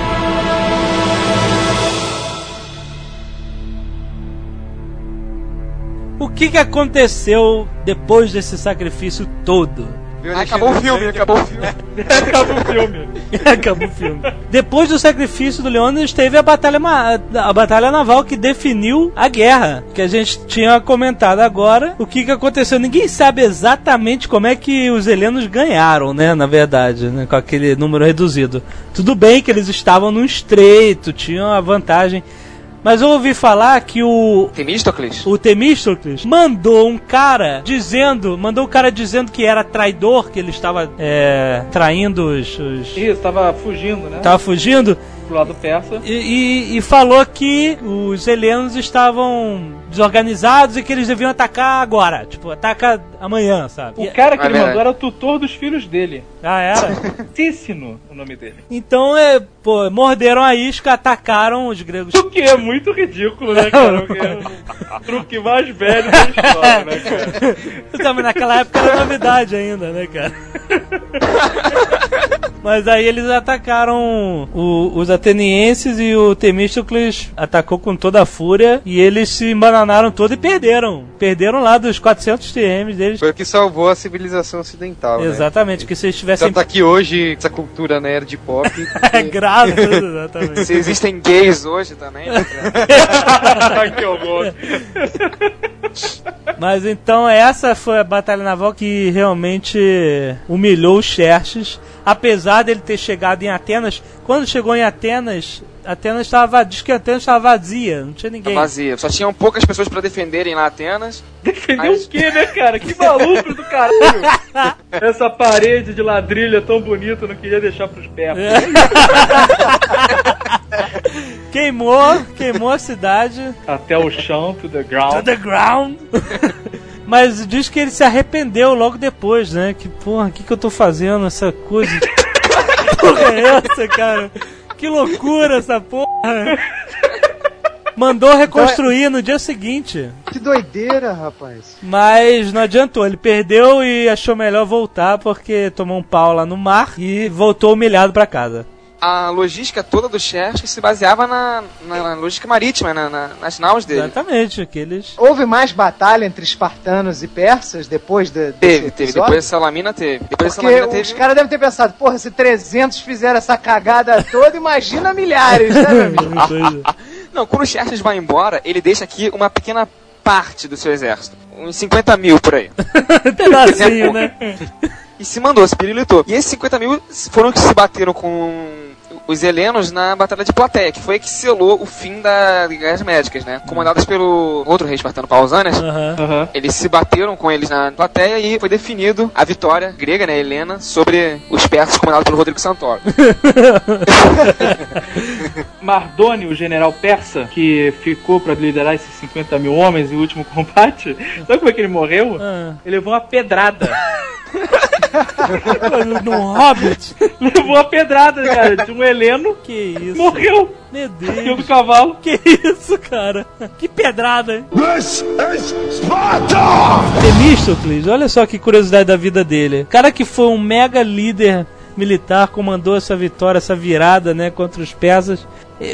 O que que aconteceu depois desse sacrifício todo? Aí acabou o filme, acabou o filme. Acaba o filme. Acabou o filme. Depois do sacrifício do Leônidas, teve a batalha, a batalha naval que definiu a guerra. Que a gente tinha comentado agora. O que, que aconteceu? Ninguém sabe exatamente como é que os helenos ganharam, né? Na verdade, né? Com aquele número reduzido. Tudo bem que eles estavam no estreito, tinham a vantagem. Mas eu ouvi falar que o, Temístocles? o Temístocles mandou um cara dizendo, mandou um cara dizendo que era traidor, que ele estava é, traindo os, os Isso, tava fugindo, né? tava fugindo Pro lado persa. e, e- e falou que os helenos estavam desorganizados e que eles deviam atacar agora, tipo, ataca amanhã, sabe? O cara que É ele verdade. mandou era o tutor dos filhos dele. Ah, era? Cícino, o nome dele. Então, é, pô, morderam a isca, atacaram os gregos. O que é muito ridículo, né, cara? O que é o truque mais velho da história, né, cara? Também naquela época era novidade ainda, né, cara? Mas aí eles atacaram o- os atenienses e o Temístocles atacou com toda a fúria e eles se embananaram todo e perderam. Perderam lá dos 400 TMs deles. Foi o que salvou a civilização ocidental, né? Exatamente, que se eles tivessem Tanto aqui hoje, essa cultura nerd pop. É graças, exatamente. Se existem gays hoje também, né, cara? que horror. Mas então essa foi a batalha naval que realmente humilhou os Xerxes, apesar dele ter chegado em Atenas. Quando chegou em Atenas, Atenas estava diz que Atenas estava vazia, não tinha Tá ninguém. vazia. Só tinham poucas pessoas pra defenderem lá Atenas. Defender Mas- o quê, né, cara? Que maluco do caralho. Essa parede de ladrilha tão bonita, eu não queria deixar pros pés. Queimou, queimou a cidade. Até o chão, to the ground. To the ground. Mas diz que ele se arrependeu logo depois, né? Que porra, o que, que eu tô fazendo? Essa coisa. Que porra é essa, cara? Que loucura essa porra. Mandou reconstruir no dia seguinte. Que doideira, rapaz. Mas não adiantou, ele perdeu e achou melhor voltar porque tomou um pau lá no mar e voltou humilhado pra casa. A logística toda do Xerxes se baseava na, na- na logística marítima, na- na- nas naus dele. Exatamente, aqueles. Houve mais batalha entre espartanos e persas depois de, Teve, teve. episódio? Depois de Salamina teve. Depois de Porque Salamina os teve. caras devem ter pensado, porra, se 300 fizeram essa cagada toda, imagina milhares, né, meu amigo? Não, quando o Xerxes vai embora, ele deixa aqui uma pequena parte do seu exército. Uns 50 mil por aí. Pedacinho, né? E se mandou, se pirilitou. E esses 50 mil foram que se bateram com os helenos na Batalha de Plateia, que foi a que selou o fim das guerras médicas, né? Comandadas pelo outro rei espartano, Pausanias. Aham. Aham. Eles se bateram com eles na plateia e foi definido a vitória grega, né, Helena, sobre os persas comandados pelo Rodrigo Santoro. Mardoni, o general persa, que ficou pra liderar esses 50 mil homens em último combate, sabe como é que ele morreu? Ah. Ele levou uma pedrada. No Hobbit? levou uma pedrada, cara, de um heleno. Que isso? Morreu. Meu Caiu do Deus. cavalo. Que isso, cara? Que pedrada, hein? This is Sparta! Temístocles, olha só que curiosidade da vida dele. Cara que foi um mega líder militar, comandou essa vitória, essa virada, né, contra os persas.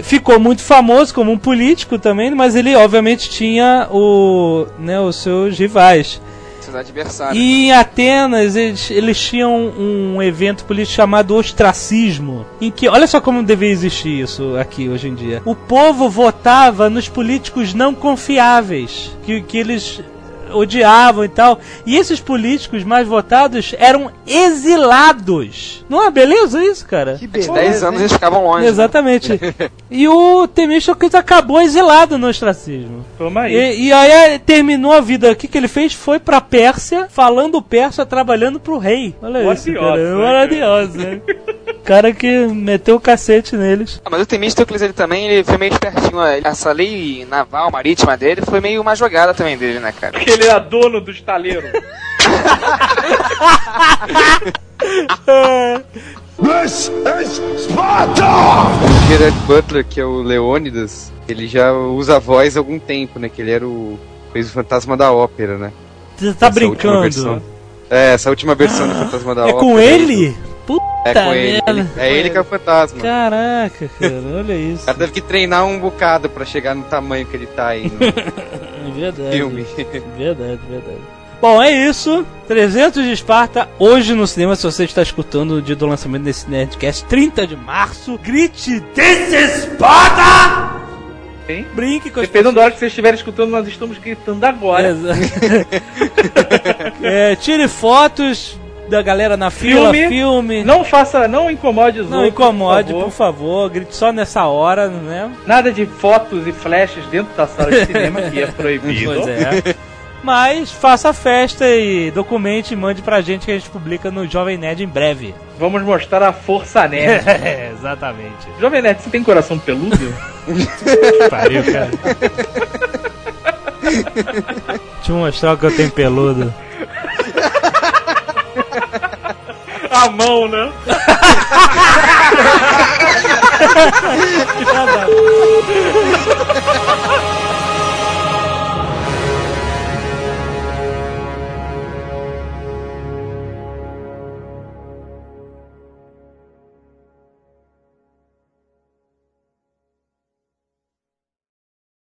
Ficou muito famoso como um político também, mas ele obviamente tinha o, né, os seus rivais. Seus adversários. E em Atenas eles, eles tinham um evento político chamado ostracismo, em que, olha só como deveria existir isso aqui hoje em dia. O povo votava nos políticos não confiáveis, que, que eles odiavam e tal. E esses políticos mais votados eram exilados. Não é beleza isso, cara? Que De 10 beleza. anos hein? eles ficavam longe. né? Exatamente. e o Temístocles acabou exilado no ostracismo. Toma aí. E, e aí é, terminou a vida. O que, que ele fez? Foi pra Pérsia, falando persa, trabalhando pro rei. Olha What isso, cara. odds, né, Maravilhoso, né? cara que meteu o cacete neles. Ah, mas o Temístocles ele também ele foi meio espertinho. Essa lei naval, marítima dele foi meio uma jogada também dele, né, cara? Porque ele era dono do estaleiro. This is Sparta! O Gerard Butler, que é o Leônidas, ele já usa a voz há algum tempo, né? Que ele era o. fez o Fantasma da Ópera, né? Você tá Essa brincando? É, essa última versão do Fantasma da É Ópera. com ele? Puta É com ele. ele- É ele que é o fantasma. Caraca, cara, olha O isso. cara teve que treinar um bocado pra chegar no tamanho que ele tá aí no É verdade. filme. Verdade, verdade. Bom, é isso. 300 de Esparta, hoje no cinema, se você está escutando o dia do lançamento desse Nerdcast, 30 de março. Grite This is Sparta! Hein? Brinque com as Dependendo da hora que vocês estiverem escutando, nós estamos gritando agora. Exato. é, tire fotos da galera na fila, Filme. filme. Não faça, não incomode os Não outros. incomode, por por favor. favor. Grite só nessa hora, né? Nada de fotos e flashes dentro da sala de cinema, que é proibido. Pois é. Mas faça festa e documente e mande pra gente que a gente publica no Jovem Nerd em breve. Vamos mostrar a força nerd. É, exatamente. Jovem Nerd, você tem coração peludo? Pariu, cara. Deixa eu mostrar o que eu tenho peludo. a mão, né? que tá dando.